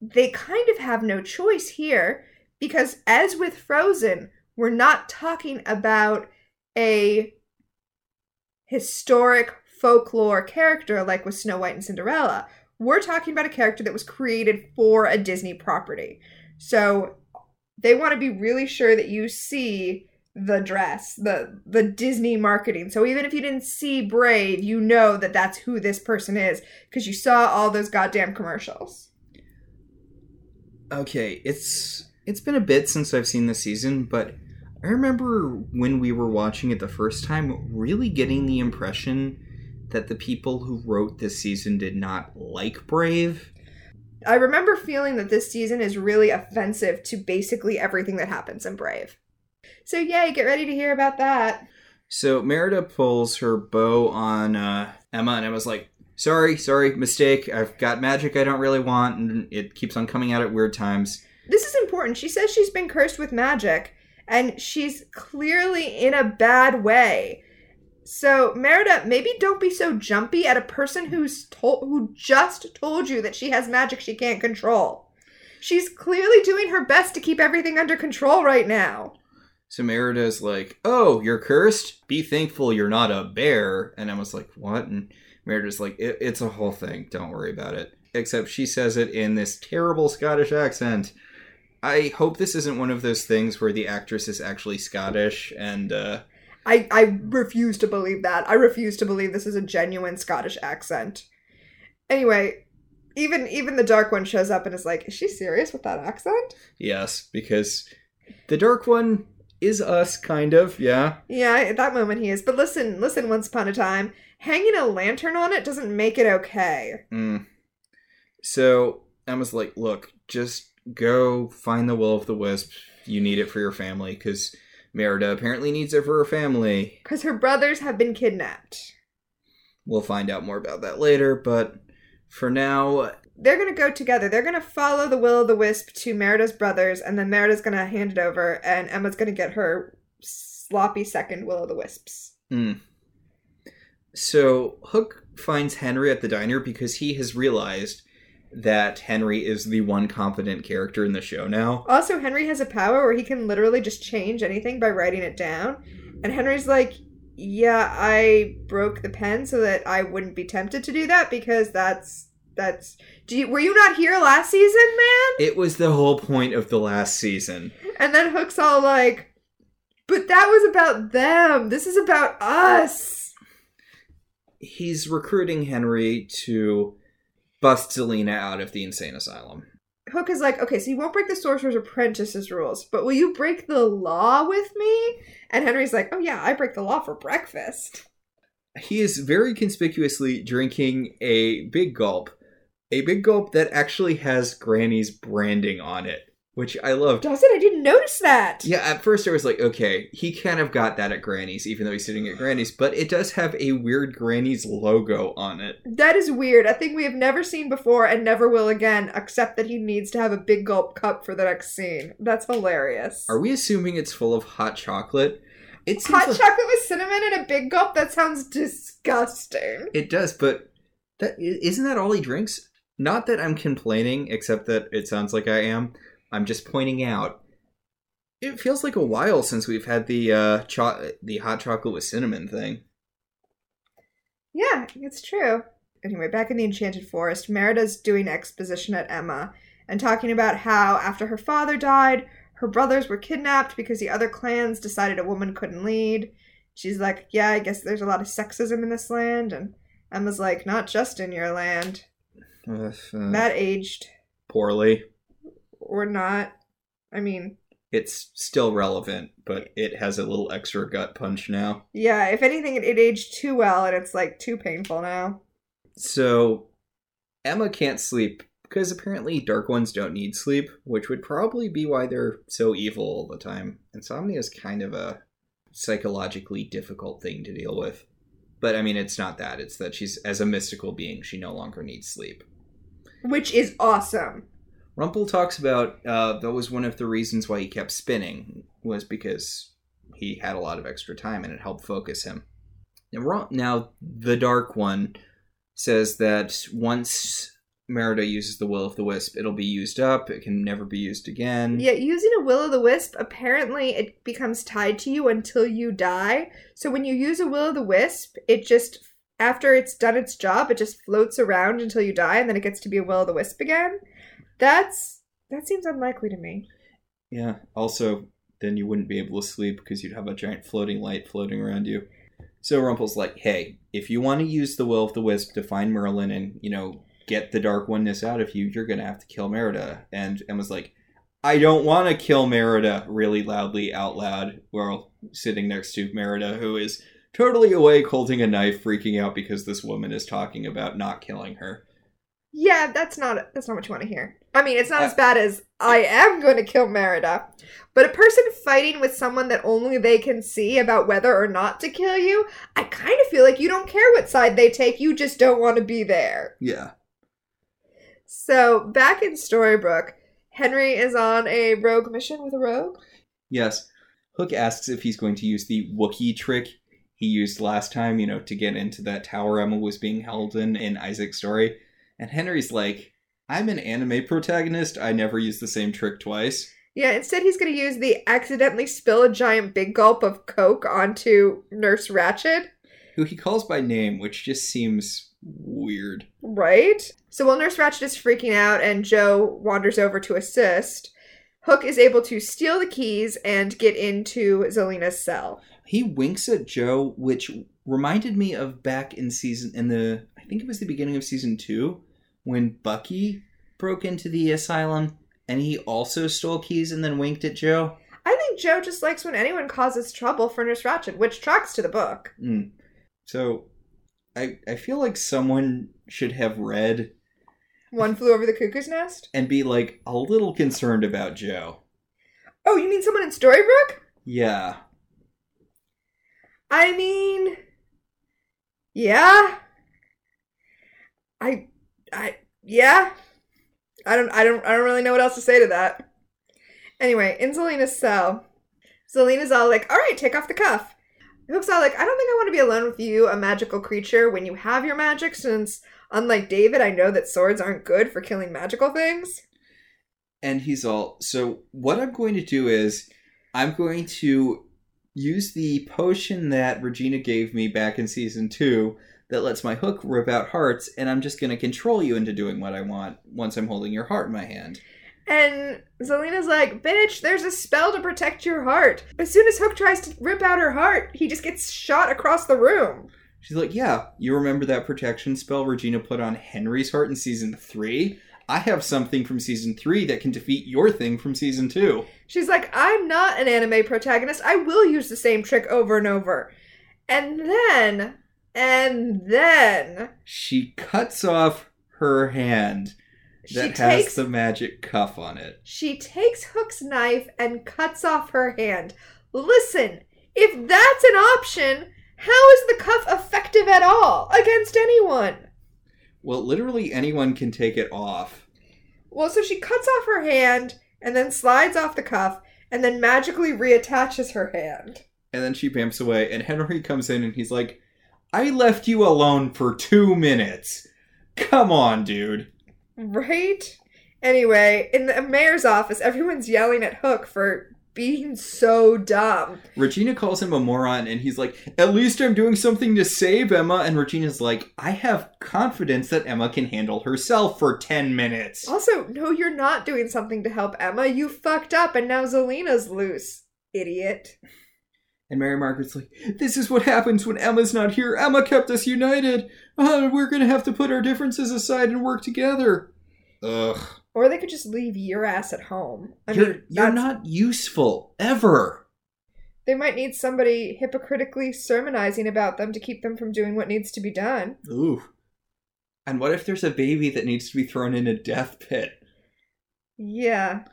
they kind of have no choice here because, as with Frozen, we're not talking about a historic folklore character like with Snow White and Cinderella. We're talking about a character that was created for a Disney property. So they want to be really sure that you see the dress, the the Disney marketing. So even if you didn't see Brave, you know that that's who this person is because you saw all those goddamn commercials. Okay, it's it's been a bit since I've seen the season, but I remember when we were watching it the first time really getting the impression that the people who wrote this season did not like Brave. I remember feeling that this season is really offensive to basically everything that happens in Brave. So yay, get ready to hear about that. So Merida pulls her bow on uh, Emma, and Emma's like, "Sorry, sorry, mistake. I've got magic I don't really want, and it keeps on coming out at weird times." This is important. She says she's been cursed with magic, and she's clearly in a bad way. So, Merida, maybe don't be so jumpy at a person who's told who just told you that she has magic she can't control. She's clearly doing her best to keep everything under control right now. So Merida's like, "Oh, you're cursed. Be thankful you're not a bear." And Emma's like, "What?" And Merida's like, it, "It's a whole thing. Don't worry about it." Except she says it in this terrible Scottish accent. I hope this isn't one of those things where the actress is actually Scottish and uh I, I refuse to believe that. I refuse to believe this is a genuine Scottish accent. Anyway, even even the dark one shows up and is like, is she serious with that accent? yes, because the dark one is us kind of, yeah. Yeah, at that moment he is. But listen, listen, once upon a time, hanging a lantern on it doesn't make it okay. Mm. So Emma's like, "Look, just go find the will of the wisp. You need it for your family cuz Merida apparently needs it for her family. Because her brothers have been kidnapped. We'll find out more about that later, but for now, They're gonna go together. They're gonna follow the will of the wisp to Merida's brothers, and then Merida's gonna hand it over, and Emma's gonna get her sloppy second will of the wisps. Hmm. So Hook finds Henry at the diner because he has realized that Henry is the one competent character in the show now. Also, Henry has a power where he can literally just change anything by writing it down. And Henry's like, "Yeah, I broke the pen so that I wouldn't be tempted to do that because that's that's. Do you, were you not here last season, man?" It was the whole point of the last season. And then Hook's all like, "But that was about them. This is about us." He's recruiting Henry to bust Zelena out of the insane asylum. Hook is like, okay, so you won't break the Sorcerer's Apprentice's rules, but will you break the law with me? And Henry's like, oh yeah, I break the law for breakfast. He is very conspicuously drinking a big gulp. A big gulp that actually has Granny's branding on it, which I loved. Does it? I didn't notice that. Yeah, at first I was like, okay, he kind of got that at Granny's, even though he's sitting at Granny's, but it does have a weird Granny's logo on it. That is weird. I think we have never seen before and never will again, except that he needs to have a big gulp cup for the next scene. That's hilarious. Are we assuming it's full of hot chocolate? It's Hot like- chocolate with cinnamon and a big gulp? That sounds disgusting. It does, but that isn't that all he drinks? Not that I'm complaining, except that it sounds like I am. I'm just pointing out. It feels like a while since we've had the uh, cho- the hot chocolate with cinnamon thing. Yeah, it's true. Anyway, back in the Enchanted Forest, Merida's doing exposition at Emma and talking about how after her father died, her brothers were kidnapped because the other clans decided a woman couldn't lead. She's like, Yeah, I guess there's a lot of sexism in this land. And Emma's like, Not just in your land. Uh, That aged. poorly. Or not. I mean, It's still relevant, but it has a little extra gut punch now. yeah, if anything, it, it aged too well and it's like too painful now. So Emma can't sleep because apparently dark ones don't need sleep, which would probably be why they're so evil all the time. Insomnia is kind of a psychologically difficult thing to deal with. But I mean, it's not that. It's that she's, as a mystical being, she no longer needs sleep. Which is awesome. Rumple talks about uh, that was one of the reasons why he kept spinning was because he had a lot of extra time and it helped focus him. Now, the Dark One says that once Merida uses the Will of the Wisp, it'll be used up. It can never be used again. Yeah, using a will of the wisp, apparently it becomes tied to you until you die. So when you use a will of the wisp, it just after it's done its job, it just floats around until you die, and then it gets to be a will o' the wisp again. That's that seems unlikely to me. Yeah. Also, then you wouldn't be able to sleep because you'd have a giant floating light floating around you. So Rumple's like, "Hey, if you want to use the Will of the Wisp to find Merlin and you know get the Dark Oneness out of you, you're gonna have to kill Merida." And Emma's like, "I don't want to kill Merida," really loudly out loud, while sitting next to Merida, who is totally awake, holding a knife, freaking out because this woman is talking about not killing her. Yeah, that's not that's not what you want to hear. I mean, it's not as bad as I am going to kill Merida, but a person fighting with someone that only they can see about whether or not to kill you, I kind of feel like you don't care what side they take, you just don't want to be there. Yeah. So, back in Storybrooke, Henry is on a rogue mission with a rogue. Yes. Hook asks if he's going to use the Wookiee trick he used last time, you know, to get into that tower Emma was being held in in Isaac's story. And Henry's like, I'm an anime protagonist. I never use the same trick twice. Yeah, instead he's going to use the accidentally spill a giant big gulp of Coke onto Nurse Ratched. Who he calls by name, which just seems weird. Right? So while Nurse Ratched is freaking out and Joe wanders over to assist, Hook is able to steal the keys and get into Zelena's cell. He winks at Joe, which reminded me of back in season in the I think it was the beginning of season two, when Bucky broke into the asylum and he also stole keys and then winked at Joe. I think Joe just likes when anyone causes trouble for Nurse Ratched, which tracks to the book. Mm. So, I I feel like someone should have read One flew over the cuckoo's nest. and be like a little concerned about Joe. Oh, you mean someone in Storybrooke? Yeah, I mean, yeah. I, I, yeah. I don't, I don't, I don't really know what else to say to that. Anyway, in Zelena's cell, Zelena's all like, "All right, take off the cuff." Hook's all like, "I don't think I want to be alone with you, a magical creature, when you have your magic. Since, unlike David, I know that swords aren't good for killing magical things." and he's all so. What I'm going to do is I'm going to use the potion that Regina gave me back in season two that lets my hook rip out hearts, and I'm just going to control you into doing what I want once I'm holding your heart in my hand. And Zelena's like, bitch, there's a spell to protect your heart. As soon as Hook tries to rip out her heart, he just gets shot across the room. She's like, Yeah, you remember that protection spell Regina put on Henry's heart in season three? I have something from season three that can defeat your thing from season two. She's like, I'm not an anime protagonist. I will use the same trick over and over. And then, and then, She cuts off her hand that has the magic cuff on it. she takes Hook's knife and cuts off her hand. Listen, if that's an option, how is the cuff effective at all against anyone? Well, literally anyone can take it off. Well, so she cuts off her hand and then slides off the cuff and then magically reattaches her hand. And then she bamps away, and Henry comes in and he's like, I left you alone for two minutes. Come on, dude. Right? Anyway, in the mayor's office, everyone's yelling at Hook for being so dumb. Regina calls him a moron, and he's like, At least I'm doing something to save Emma. And Regina's like, I have confidence that Emma can handle herself for 10 minutes. Also, no, you're not doing something to help Emma. You fucked up and now Zelena's loose. Idiot. And Mary Margaret's like, This is what happens when Emma's not here. Emma kept us united. Uh, we're gonna have to put our differences aside and work together. Ugh. Or they could just leave your ass at home. I you're mean, you're not useful ever. They might need somebody hypocritically sermonizing about them to keep them from doing what needs to be done. Ooh. And what if there's a baby that needs to be thrown in a death pit? Yeah.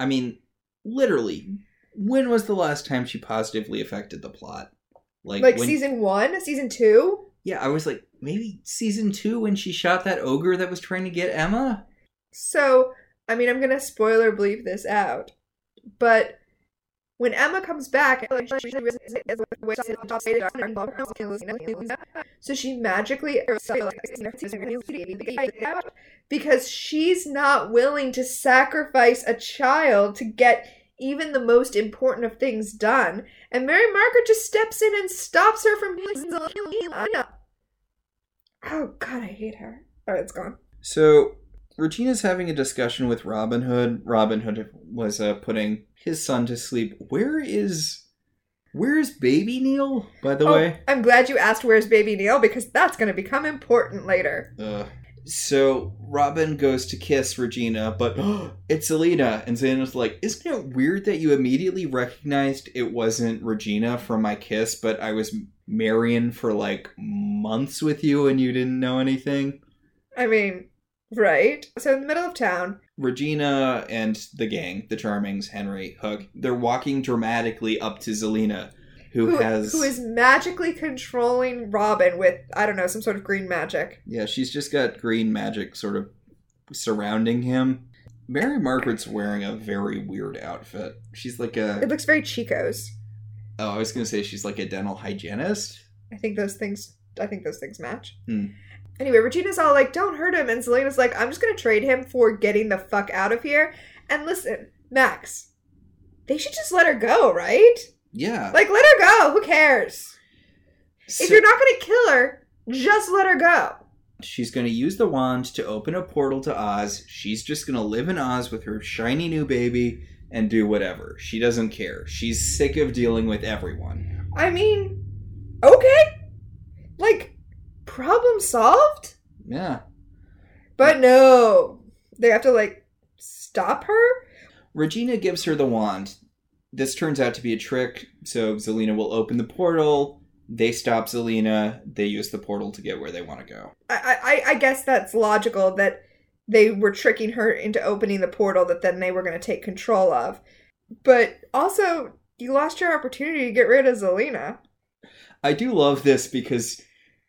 I mean, literally, when was the last time she positively affected the plot? Like, Like when, season one, season two? Yeah, I was like, maybe season two when she shot that ogre that was trying to get Emma? So, I mean, I'm gonna spoiler bleep this out, but when Emma comes back, so she magically because she's not willing to sacrifice a child to get even the most important of things done, and Mary Margaret just steps in and stops her from. Oh God, I hate her. Right, it's gone. So, Regina's having a discussion with Robin Hood. Robin Hood was uh, putting his son to sleep. Where is. Where's baby Neal, by the Oh, way? I'm glad you asked where's baby Neal because that's going to become important later. Ugh. So Robin goes to kiss Regina, but (gasps) it's Zelena. And Zelena's like, Isn't it weird that you immediately recognized it wasn't Regina from my kiss, but I was marrying for like months with you and you didn't know anything? I mean, right? So in the middle of town, Regina and the gang, the Charmings, Henry, Hook, they're walking dramatically up to Zelena, who, who, has. who is magically controlling Robin with I don't know some sort of green magic. Yeah, she's just got green magic sort of surrounding him. Mary Margaret's wearing a very weird outfit. She's like a. It looks very Chico's. Oh, I was gonna say she's like a dental hygienist. I think those things. I think those things match. Hmm. Anyway, Regina's all like, "Don't hurt him," and Zelena's like, "I'm just gonna trade him for getting the fuck out of here." And listen, Max, they should just let her go, right? Yeah. Like, let her go. Who cares? So- if you're not gonna kill her, just let her go. she's gonna use the wand to open a portal to Oz. She's just gonna live in Oz with her shiny new baby and do whatever. She doesn't care. She's sick of dealing with everyone. I mean, okay. Like, problem solved? Yeah. But no. They have to, like, stop her? Regina gives her the wand. This turns out to be a trick, so Zelena will open the portal. They stop Zelena. They use the portal to get where they want to go. I, I, I guess that's logical that they were tricking her into opening the portal that then they were going to take control of. But also, you lost your opportunity to get rid of Zelena. I do love this because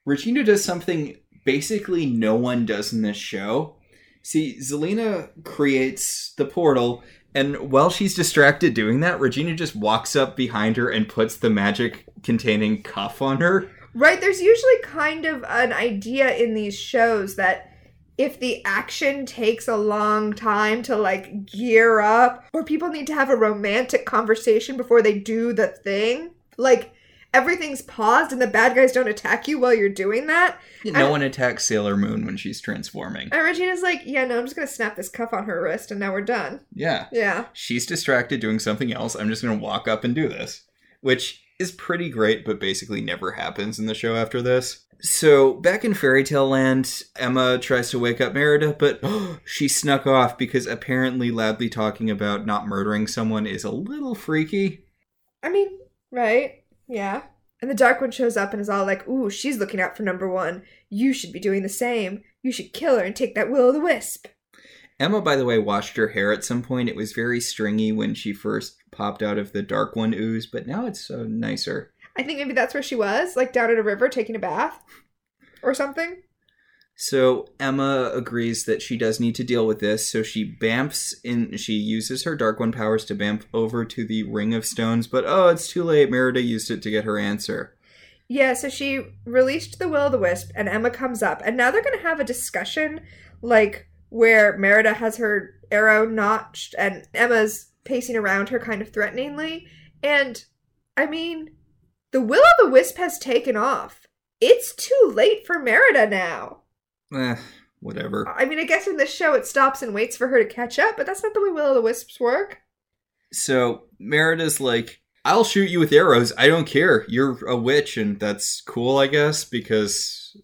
Regina does something basically no one does in this show. See, Zelena creates the portal, and while she's distracted doing that, Regina just walks up behind her and puts the magic containing cuff on her. Right, there's usually kind of an idea in these shows that if the action takes a long time to like gear up, or people need to have a romantic conversation before they do the thing, like everything's paused and the bad guys don't attack you while you're doing that. No I- one attacks Sailor Moon when she's transforming. And Regina's like, yeah, no, I'm just gonna snap this cuff on her wrist and now we're done. Yeah. Yeah. She's distracted doing something else. I'm just going to walk up and do this. Which is pretty great, but basically never happens in the show after this. So, back in Fairy Tale Land, Emma tries to wake up Merida, but (gasps) she snuck off because apparently loudly talking about not murdering someone is a little freaky. I mean, right? Yeah. And the Dark One shows up and is all like, ooh, she's looking out for number one. You should be doing the same. You should kill her and take that will o' the wisp. Emma, by the way, washed her hair at some point. It was very stringy when she first popped out of the Dark One ooze, but now it's so nicer. I think maybe that's where she was, like down at a river taking a bath or something. So Emma agrees that she does need to deal with this, so she bamps in she uses her dark one powers to bamp over to the ring of stones, but oh it's too late, Merida used it to get her answer. Yeah, so she released the will o' the wisp and Emma comes up and now they're going to have a discussion like where Merida has her arrow notched and Emma's pacing around her kind of threateningly and I mean the will o' the wisp has taken off. It's too late for Merida now. Eh, whatever. I mean, I guess in this show it stops and waits for her to catch up, but that's not the way will o' the wisps work. So Merida's like, I'll shoot you with arrows, I don't care. You're a witch and that's cool, I guess, because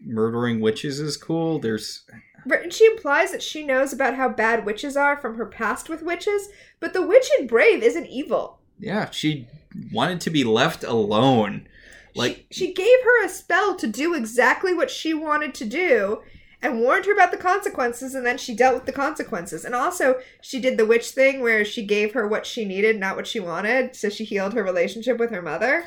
murdering witches is cool. There's Right, And she implies that she knows about how bad witches are from her past with witches, but the witch in Brave isn't evil. yeah, she wanted to be left alone. Like she, she gave her a spell to do exactly what she wanted to do and warned her about the consequences and then she dealt with the consequences. And also she did the witch thing where she gave her what she needed not what she wanted so she healed her relationship with her mother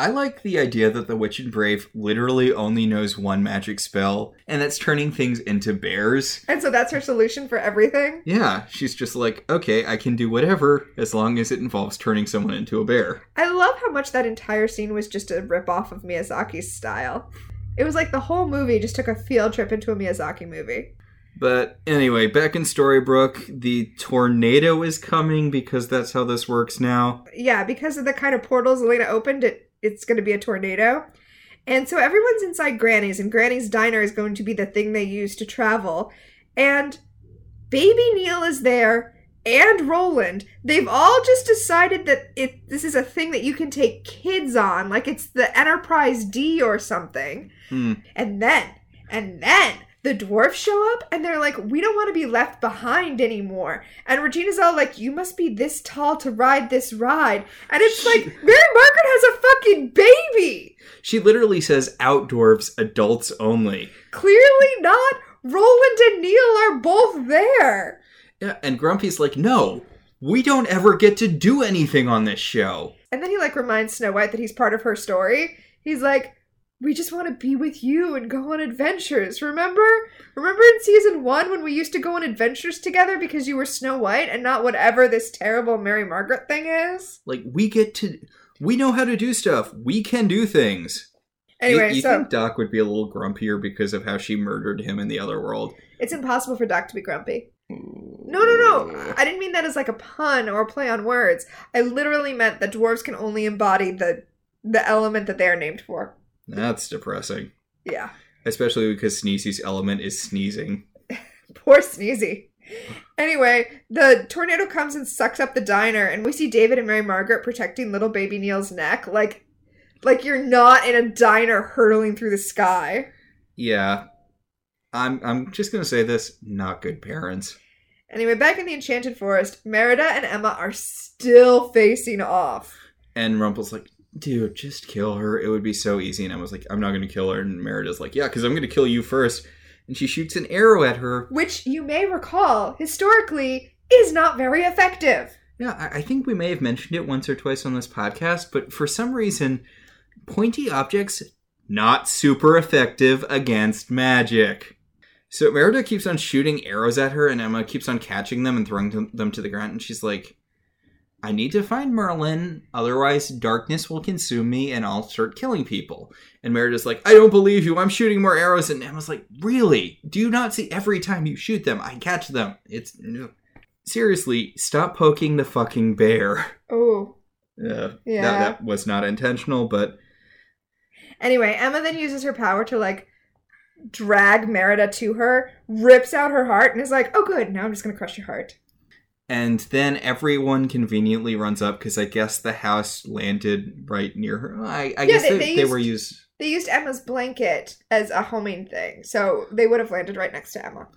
I like the idea that the Witch in Brave literally only knows one magic spell, and that's turning things into bears. and so that's her solution for everything Yeah, she's just like, okay, I can do whatever as long as it involves turning someone into a bear. i love how much that entire scene was just a rip off of miyazaki's style it was like the whole movie just took a field trip into a miyazaki movie But anyway, back in Storybrooke, the tornado is coming because that's how this works now. yeah, because of the kind of portals Elena opened, it it's going to be a tornado. And so everyone's inside Granny's, and Granny's diner is going to be the thing they use to travel. And Baby Neal is there, and Roland. They've all just decided that it this is a thing that you can take kids on, like it's the Enterprise D or something. Hmm. And then, and then the dwarfs show up and they're like, we don't want to be left behind anymore. And Regina's all like, you must be this tall to ride this ride. And it's like, Mary Margaret has a fucking baby. She literally says outdwarfs, adults only. Clearly not. Roland and Neal are both there. Yeah, and Grumpy's like, no, we don't ever get to do anything on this show. And then he like reminds Snow White that he's part of her story. He's like, we just want to be with you and go on adventures. Remember? Remember in season one when we used to go on adventures together because you were Snow White and not whatever this terrible Mary Margaret thing is? Like, we get to, we know how to do stuff. We can do things. Anyway, you, you so think Doc would be a little grumpier because of how she murdered him in the other world? it's impossible for Doc to be grumpy. No, no, no. I didn't mean that as like a pun or a play on words. I literally meant that dwarves can only embody the the element that they are named for. That's depressing. Yeah. Especially because Sneezy's element is sneezing. (laughs) Poor Sneezy. Anyway, the tornado comes and sucks up the diner, and we see David and Mary Margaret protecting little baby Neal's neck, like, like you're not in a diner hurtling through the sky. Yeah. I'm I'm just gonna say this, not good parents. Anyway, back in the Enchanted Forest, Merida and Emma are still facing off. And Rumple's like, dude, just kill her. It would be so easy. And I was like, I'm not gonna kill her. And Merida's like, yeah, because I'm gonna kill you first. And she shoots an arrow at her. Which you may recall, historically, is not very effective. Yeah, I, I think we may have mentioned it once or twice on this podcast, but for some reason, pointy objects not super effective against magic. So Merida keeps on shooting arrows at her, and Emma keeps on catching them and throwing them to the ground. And she's like, I need to find Merlin, otherwise darkness will consume me and I'll start killing people. And Merida's like, I don't believe you, I'm shooting more arrows. And Emma's like, Really? Do you not see every time you shoot them, I catch them? It's. Seriously, stop poking the fucking bear. (laughs) Oh. Uh, Yeah. that, that was not intentional, but Anyway, Emma then uses her power to, like, drag Merida to her, rips out her heart, and is like, oh, good, now I'm just gonna crush your heart. And then everyone conveniently runs up because I guess the house landed right near her. I, I Yeah, guess they- they, they they used- were used. They used Emma's blanket as a homing thing, so they would have landed right next to Emma.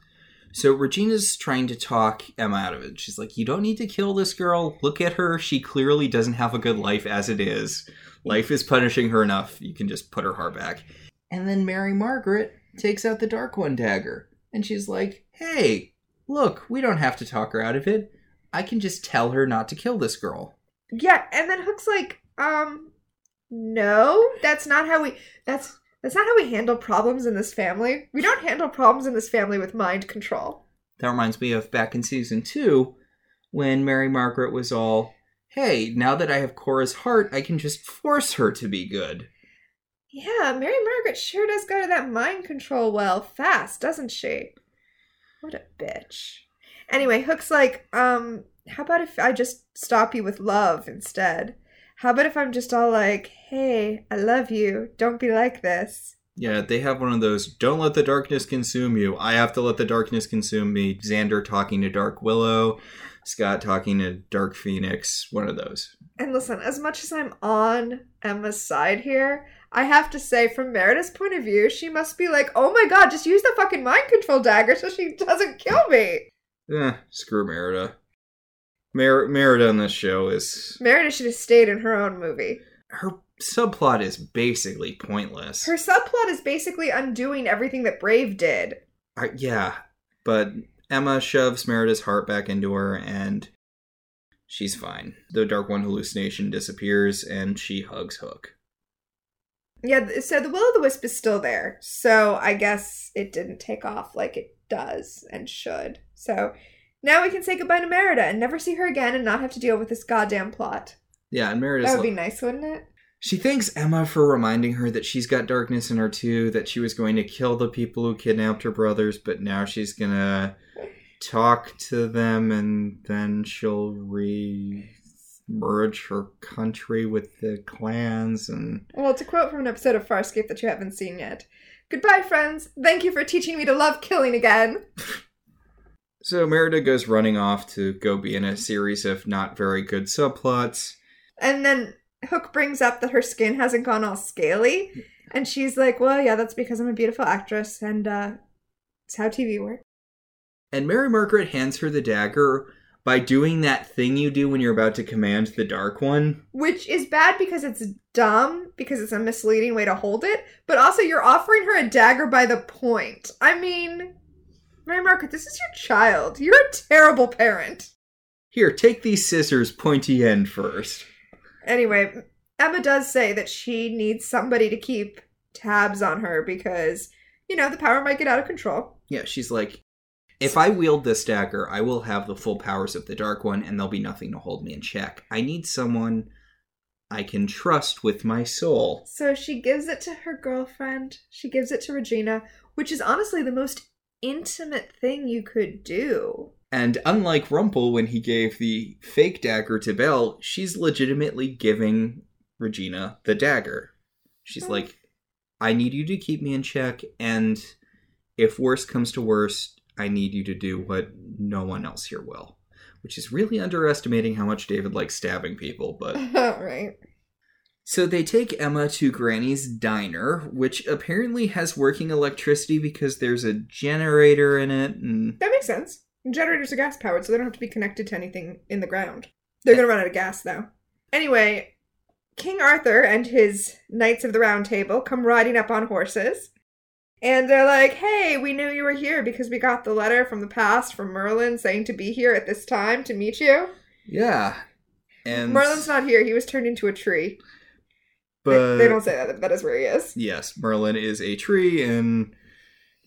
So Regina's trying to talk Emma out of it. She's like, "You don't need to kill this girl. Look at her. She clearly doesn't have a good life as it is. Life is punishing her enough. You can just put her heart back." And then Mary Margaret takes out the Dark One dagger, and she's like, "Hey, look, we don't have to talk her out of it. I can just tell her not to kill this girl." Yeah, and then Hook's like, um, no, that's not how we. That's that's not how we handle problems in this family. We don't handle problems in this family with mind control. That reminds me of back in season two when Mary Margaret was all, hey, now that I have Cora's heart, I can just force her to be good. Yeah, Mary Margaret sure does go to that mind control well fast, doesn't she? What a bitch. Anyway, Hook's like, um, how about if I just stop you with love instead? How about if I'm just all like, hey, I love you, don't be like this? Yeah, they have one of those, don't let the darkness consume you. I have to let the darkness consume me. Xander talking to Dark Willow. Scott talking to Dark Phoenix, one of those. And listen, as much as I'm on Emma's side here, I have to say, from Merida's point of view, she must be like, oh my god, just use the fucking mind control dagger so she doesn't kill me. Eh, screw Merida. Mer- Merida in this show is Merida should have stayed in her own movie. her subplot is basically pointless. Her subplot is basically undoing everything that Brave did. I- yeah, but Emma shoves Merida's heart back into her, and she's fine. The Dark One hallucination disappears, and she hugs Hook. Yeah, so the Will o' the Wisp is still there. So I guess it didn't take off like it does and should. So now we can say goodbye to Merida and never see her again and not have to deal with this goddamn plot. Yeah, and Merida's That would be nice, wouldn't it? She thanks Emma for reminding her that she's got darkness in her too, that she was going to kill the people who kidnapped her brothers, but now she's gonna talk to them and then she'll re merge her country with the clans and Well, to quote from an episode of Farscape that you haven't seen yet Goodbye, friends. Thank you for teaching me to love killing again. (laughs) so Merida goes running off to go be in a series of not very good subplots. And then Hook brings up that her skin hasn't gone all scaly. And she's like, well, yeah, that's because I'm a beautiful actress and uh, it's how TV works. And Mary Margaret hands her the dagger by doing that thing you do when you're about to command the Dark One. Which is bad because it's dumb, because it's a misleading way to hold it, but also you're offering her a dagger by the point. I mean, Mary Margaret, this is your child. You're a terrible parent. Here, take these scissors, pointy end first. Anyway, Emma does say that she needs somebody to keep tabs on her because, you know, the power might get out of control. Yeah, she's like, if I wield this dagger, I will have the full powers of the Dark One, and there'll be nothing to hold me in check. I need someone I can trust with my soul. So she gives it to her girlfriend. She gives it to Regina, which is honestly the most intimate thing you could do. And unlike Rumple, when he gave the fake dagger to Belle, she's legitimately giving Regina the dagger. She's Hmm. like, I need you to keep me in check, and if worst comes to worst, I need you to do what no one else here will. Which is really underestimating how much David likes stabbing people, but. (laughs) right. So they take Emma to Granny's diner, which apparently has working electricity because there's a generator in it, and That makes sense. Generators are gas powered, so they don't have to be connected to anything in the ground. They're gonna run out of gas though. Anyway, King Arthur and his Knights of the Round Table come riding up on horses. And they're like, hey, we knew you were here because we got the letter from the past from Merlin saying to be here at this time to meet you. yeah. And Merlin's not here. He was turned into a tree. They- but they, don't say that. That is where he is. yes, Merlin is a tree in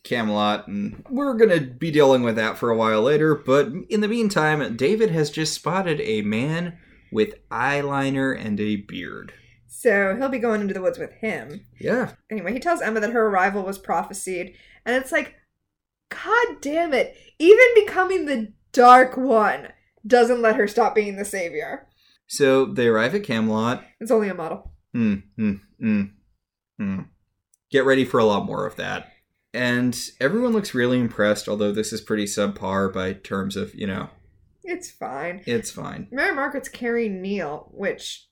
Camelot, and we're gonna be dealing with that for a while later. But in the meantime, David has just spotted a man with eyeliner and a beard. So he'll be going into the woods with him. Yeah, Anyway, he tells Emma that her arrival was prophesied, and it's like, God damn it! Even becoming the Dark One doesn't let her stop being the savior. so they arrive at Camelot. It's only a model. Hmm, hmm, hmm, hmm. Get ready for a lot more of that. And everyone looks really impressed, although this is pretty subpar by terms of, you know, It's fine. it's fine. Mary Margaret's carrying Neal, which.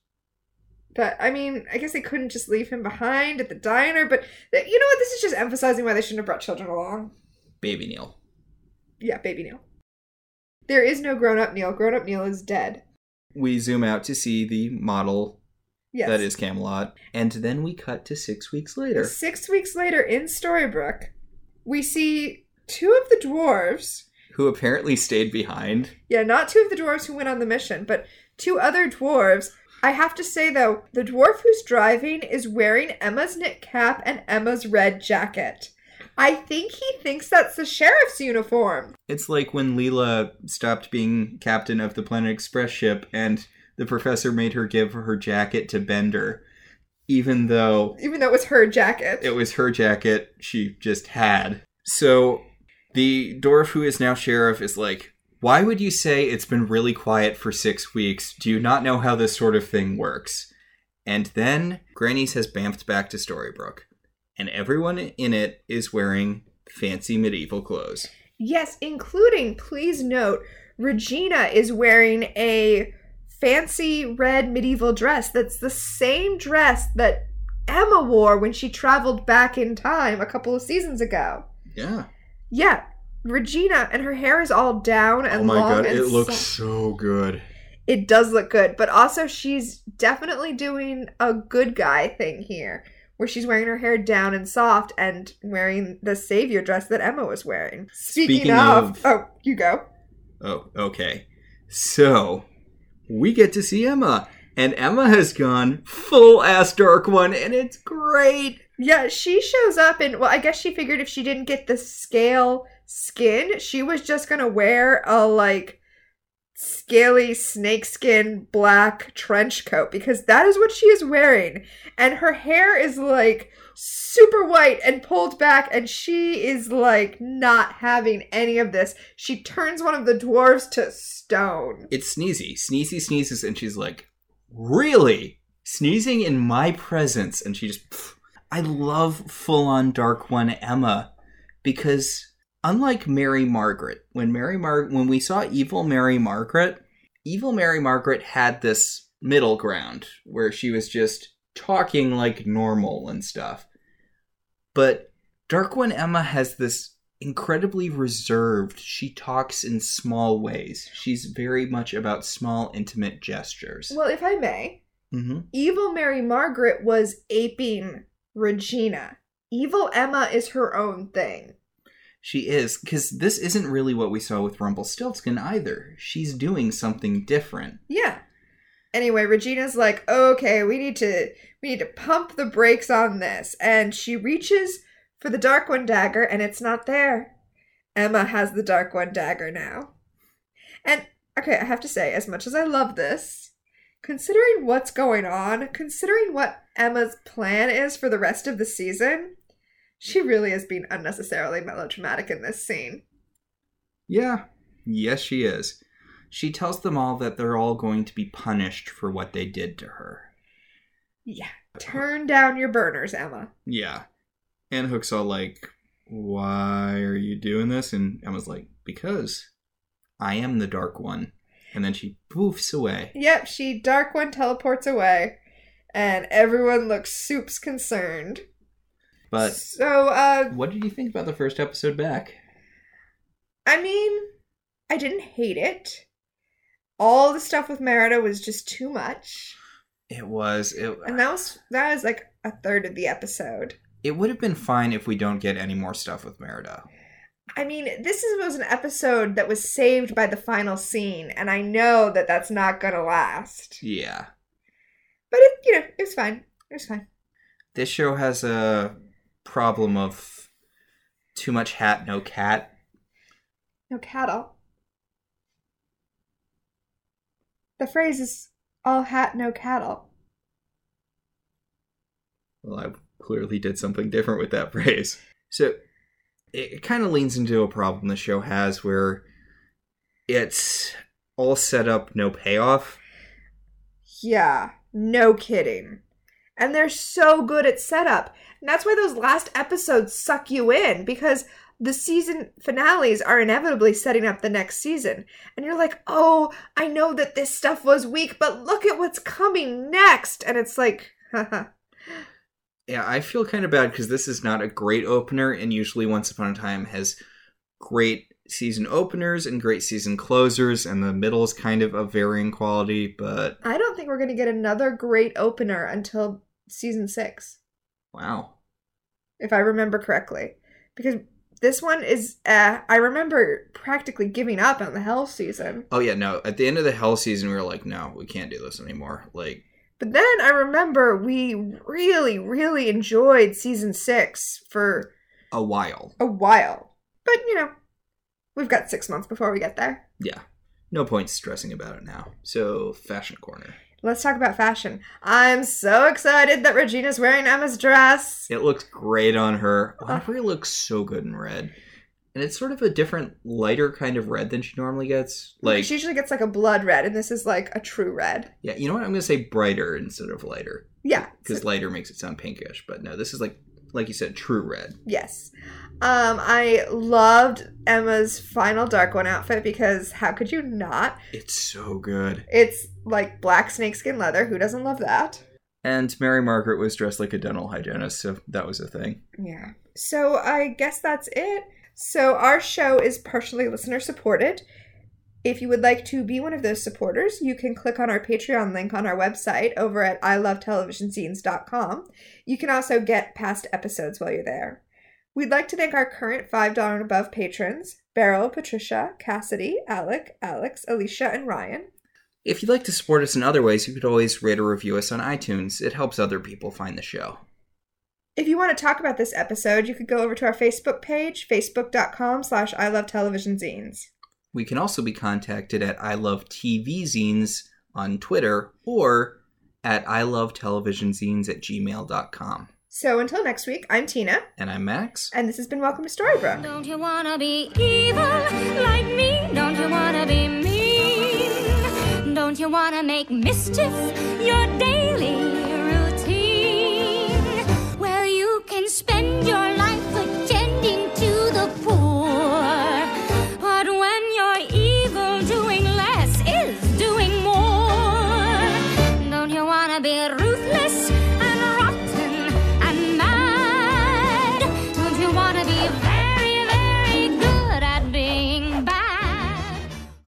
But, I mean, I guess they couldn't just leave him behind at the diner, but th- you know what? This is just emphasizing why they shouldn't have brought children along. Baby Neal. Yeah, baby Neal. There is no grown up Neal. Grown up Neal is dead. We zoom out to see the model Yes. that is Camelot, and then we cut to six weeks later. Six weeks later in Storybrooke, we see two of the dwarves. Who apparently stayed behind. Yeah, not two of the dwarves who went on the mission, but two other dwarves. I have to say though, the dwarf who's driving is wearing Emma's knit cap and Emma's red jacket. I think he thinks that's the sheriff's uniform. It's like when Leela stopped being captain of the Planet Express ship and the professor made her give her jacket to Bender, even though Even though it was her jacket. it was her jacket she just had. So the dwarf who is now sheriff is like, Why would you say it's been really quiet for six weeks? Do you not know how this sort of thing works? And then Granny's has bamfed back to Storybrooke, and everyone in it is wearing fancy medieval clothes. Yes, including, please note, Regina is wearing a fancy red medieval dress that's the same dress that Emma wore when she traveled back in time a couple of seasons ago. Yeah. Yeah, Regina and her hair is all down and long. Oh my long god, it looks so- so good. it does look good, but also she's definitely doing a good guy thing here, where she's wearing her hair down and soft and wearing the savior dress that Emma was wearing. Speaking, Speaking of, of- oh, you go. Oh, okay. So, we get to see Emma. And Emma has gone full ass dark one, and it's great. Yeah, she shows up and well, I guess she figured if she didn't get the scale skin, she was just gonna wear a like scaly snakeskin black trench coat because that is what she is wearing. And her hair is like super white and pulled back, and she is like not having any of this. She turns one of the dwarves to stone. It's Sneezy. Sneezy sneezes, and she's like, Really? Sneezing in my presence. And she just. I love full on Dark One Emma because, unlike Mary Margaret, when Mary Mar- when we saw Evil Mary Margaret, Evil Mary Margaret had this middle ground where she was just talking like normal and stuff. But Dark One Emma has this incredibly reserved. She talks in small ways. She's very much about small, intimate gestures. Well, if I may, hmm Evil Mary Margaret was aping Regina. Evil Emma is her own thing. She is, because this isn't really what we saw with Rumpelstiltskin either. She's doing something different. Yeah. Anyway, Regina's like, okay, we need to we need to pump the brakes on this. And she reaches for the Dark One dagger and it's not there. Emma has the Dark One dagger now. And okay, I have to say, as much as I love this, considering what's going on, considering what Emma's plan is for the rest of the season, she really is being unnecessarily melodramatic in this scene. Yeah. Yes, she is. She tells them all that they're all going to be punished for what they did to her. Yeah. Turn down your burners, Emma. Yeah. And Hook's all like, Why are you doing this? And Emma's like, Because I am the Dark One. And then she poofs away. Yep, she Dark One teleports away, and everyone looks soups concerned. But so, uh, what did you think about the first episode back? I mean, I didn't hate it. All the stuff with Merida was just too much, It was. It, and that was that was like a third of the episode. it would have been fine if we don't get any more stuff with Merida. I mean, this is, was an episode that was saved by the final scene, and I know that that's not gonna last. Yeah. But it, you know, it was fine. It was fine. This show has a problem of too much hat, no cat. No cattle. The phrase is all hat, no cattle. Well, I clearly did something different with that (laughs) phrase. So it kind of leans into a problem the show has where it's all set up, no payoff. Yeah, no kidding. And they're so good at setup. And that's why those last episodes suck you in because the season finales are inevitably setting up the next season. And you're like, oh, I know that this stuff was weak, but look at what's coming next. And it's like, haha. Yeah, I feel kind of bad because this is not a great opener, and usually Once Upon a Time has great season openers and great season closers, and the middle is kind of of varying quality, but I don't think we're going to get another great opener until season six. wow. if I remember correctly. Because this one is, uh, I remember practically giving up on the Hell season. Oh, yeah, no, at the end of the Hell season, we were like, no, we can't do this anymore. Like, But then I remember we really, really enjoyed season six for a while. a while. But, you know, we've got six months before we get there. Yeah. No point stressing about it now. So, Fashion Corner. Let's talk about fashion. I'm so excited that Regina's wearing Emma's dress. It looks great on her. (laughs) Winfrey looks so good in red. And it's sort of a different, lighter kind of red than she normally gets. Like, she usually gets like a blood red, and this is like a true red. yeah, you know what? I'm going to say brighter instead of lighter. Yeah. Because lighter makes it sound pinkish. But no, this is like like you said, true red. Yes. Um, I loved Emma's final dark one outfit because how could you not? It's so good. It's like black snakeskin leather. Who doesn't love that? And Mary Margaret was dressed like a dental hygienist, so that was a thing. Yeah. So I guess that's it. So our show is partially listener supported. If you would like to be one of those supporters, you can click on our Patreon link on our website over at ilovetelevisionzines.com. You can also get past episodes while you're there. We'd like to thank our current $5 and above patrons Beryl, Patricia, Cassidy, Alec, Alex, Alicia, and Ryan. If you'd like to support us in other ways, you could always rate or review us on iTunes. It helps other people find the show. If you want to talk about this episode, you could go over to our Facebook page, facebook.com slash I Love Television Zines. We can also be contacted at I Love TV Zines on Twitter or at I Love Television Zines at gmail.com. So until next week, I'm Tina. And I'm Max. And this has been Welcome to Storybrooke. Don't you wanna be evil like me? Don't you wanna be mean? Don't you wanna make mischief your daily routine? Well, you can spend your life.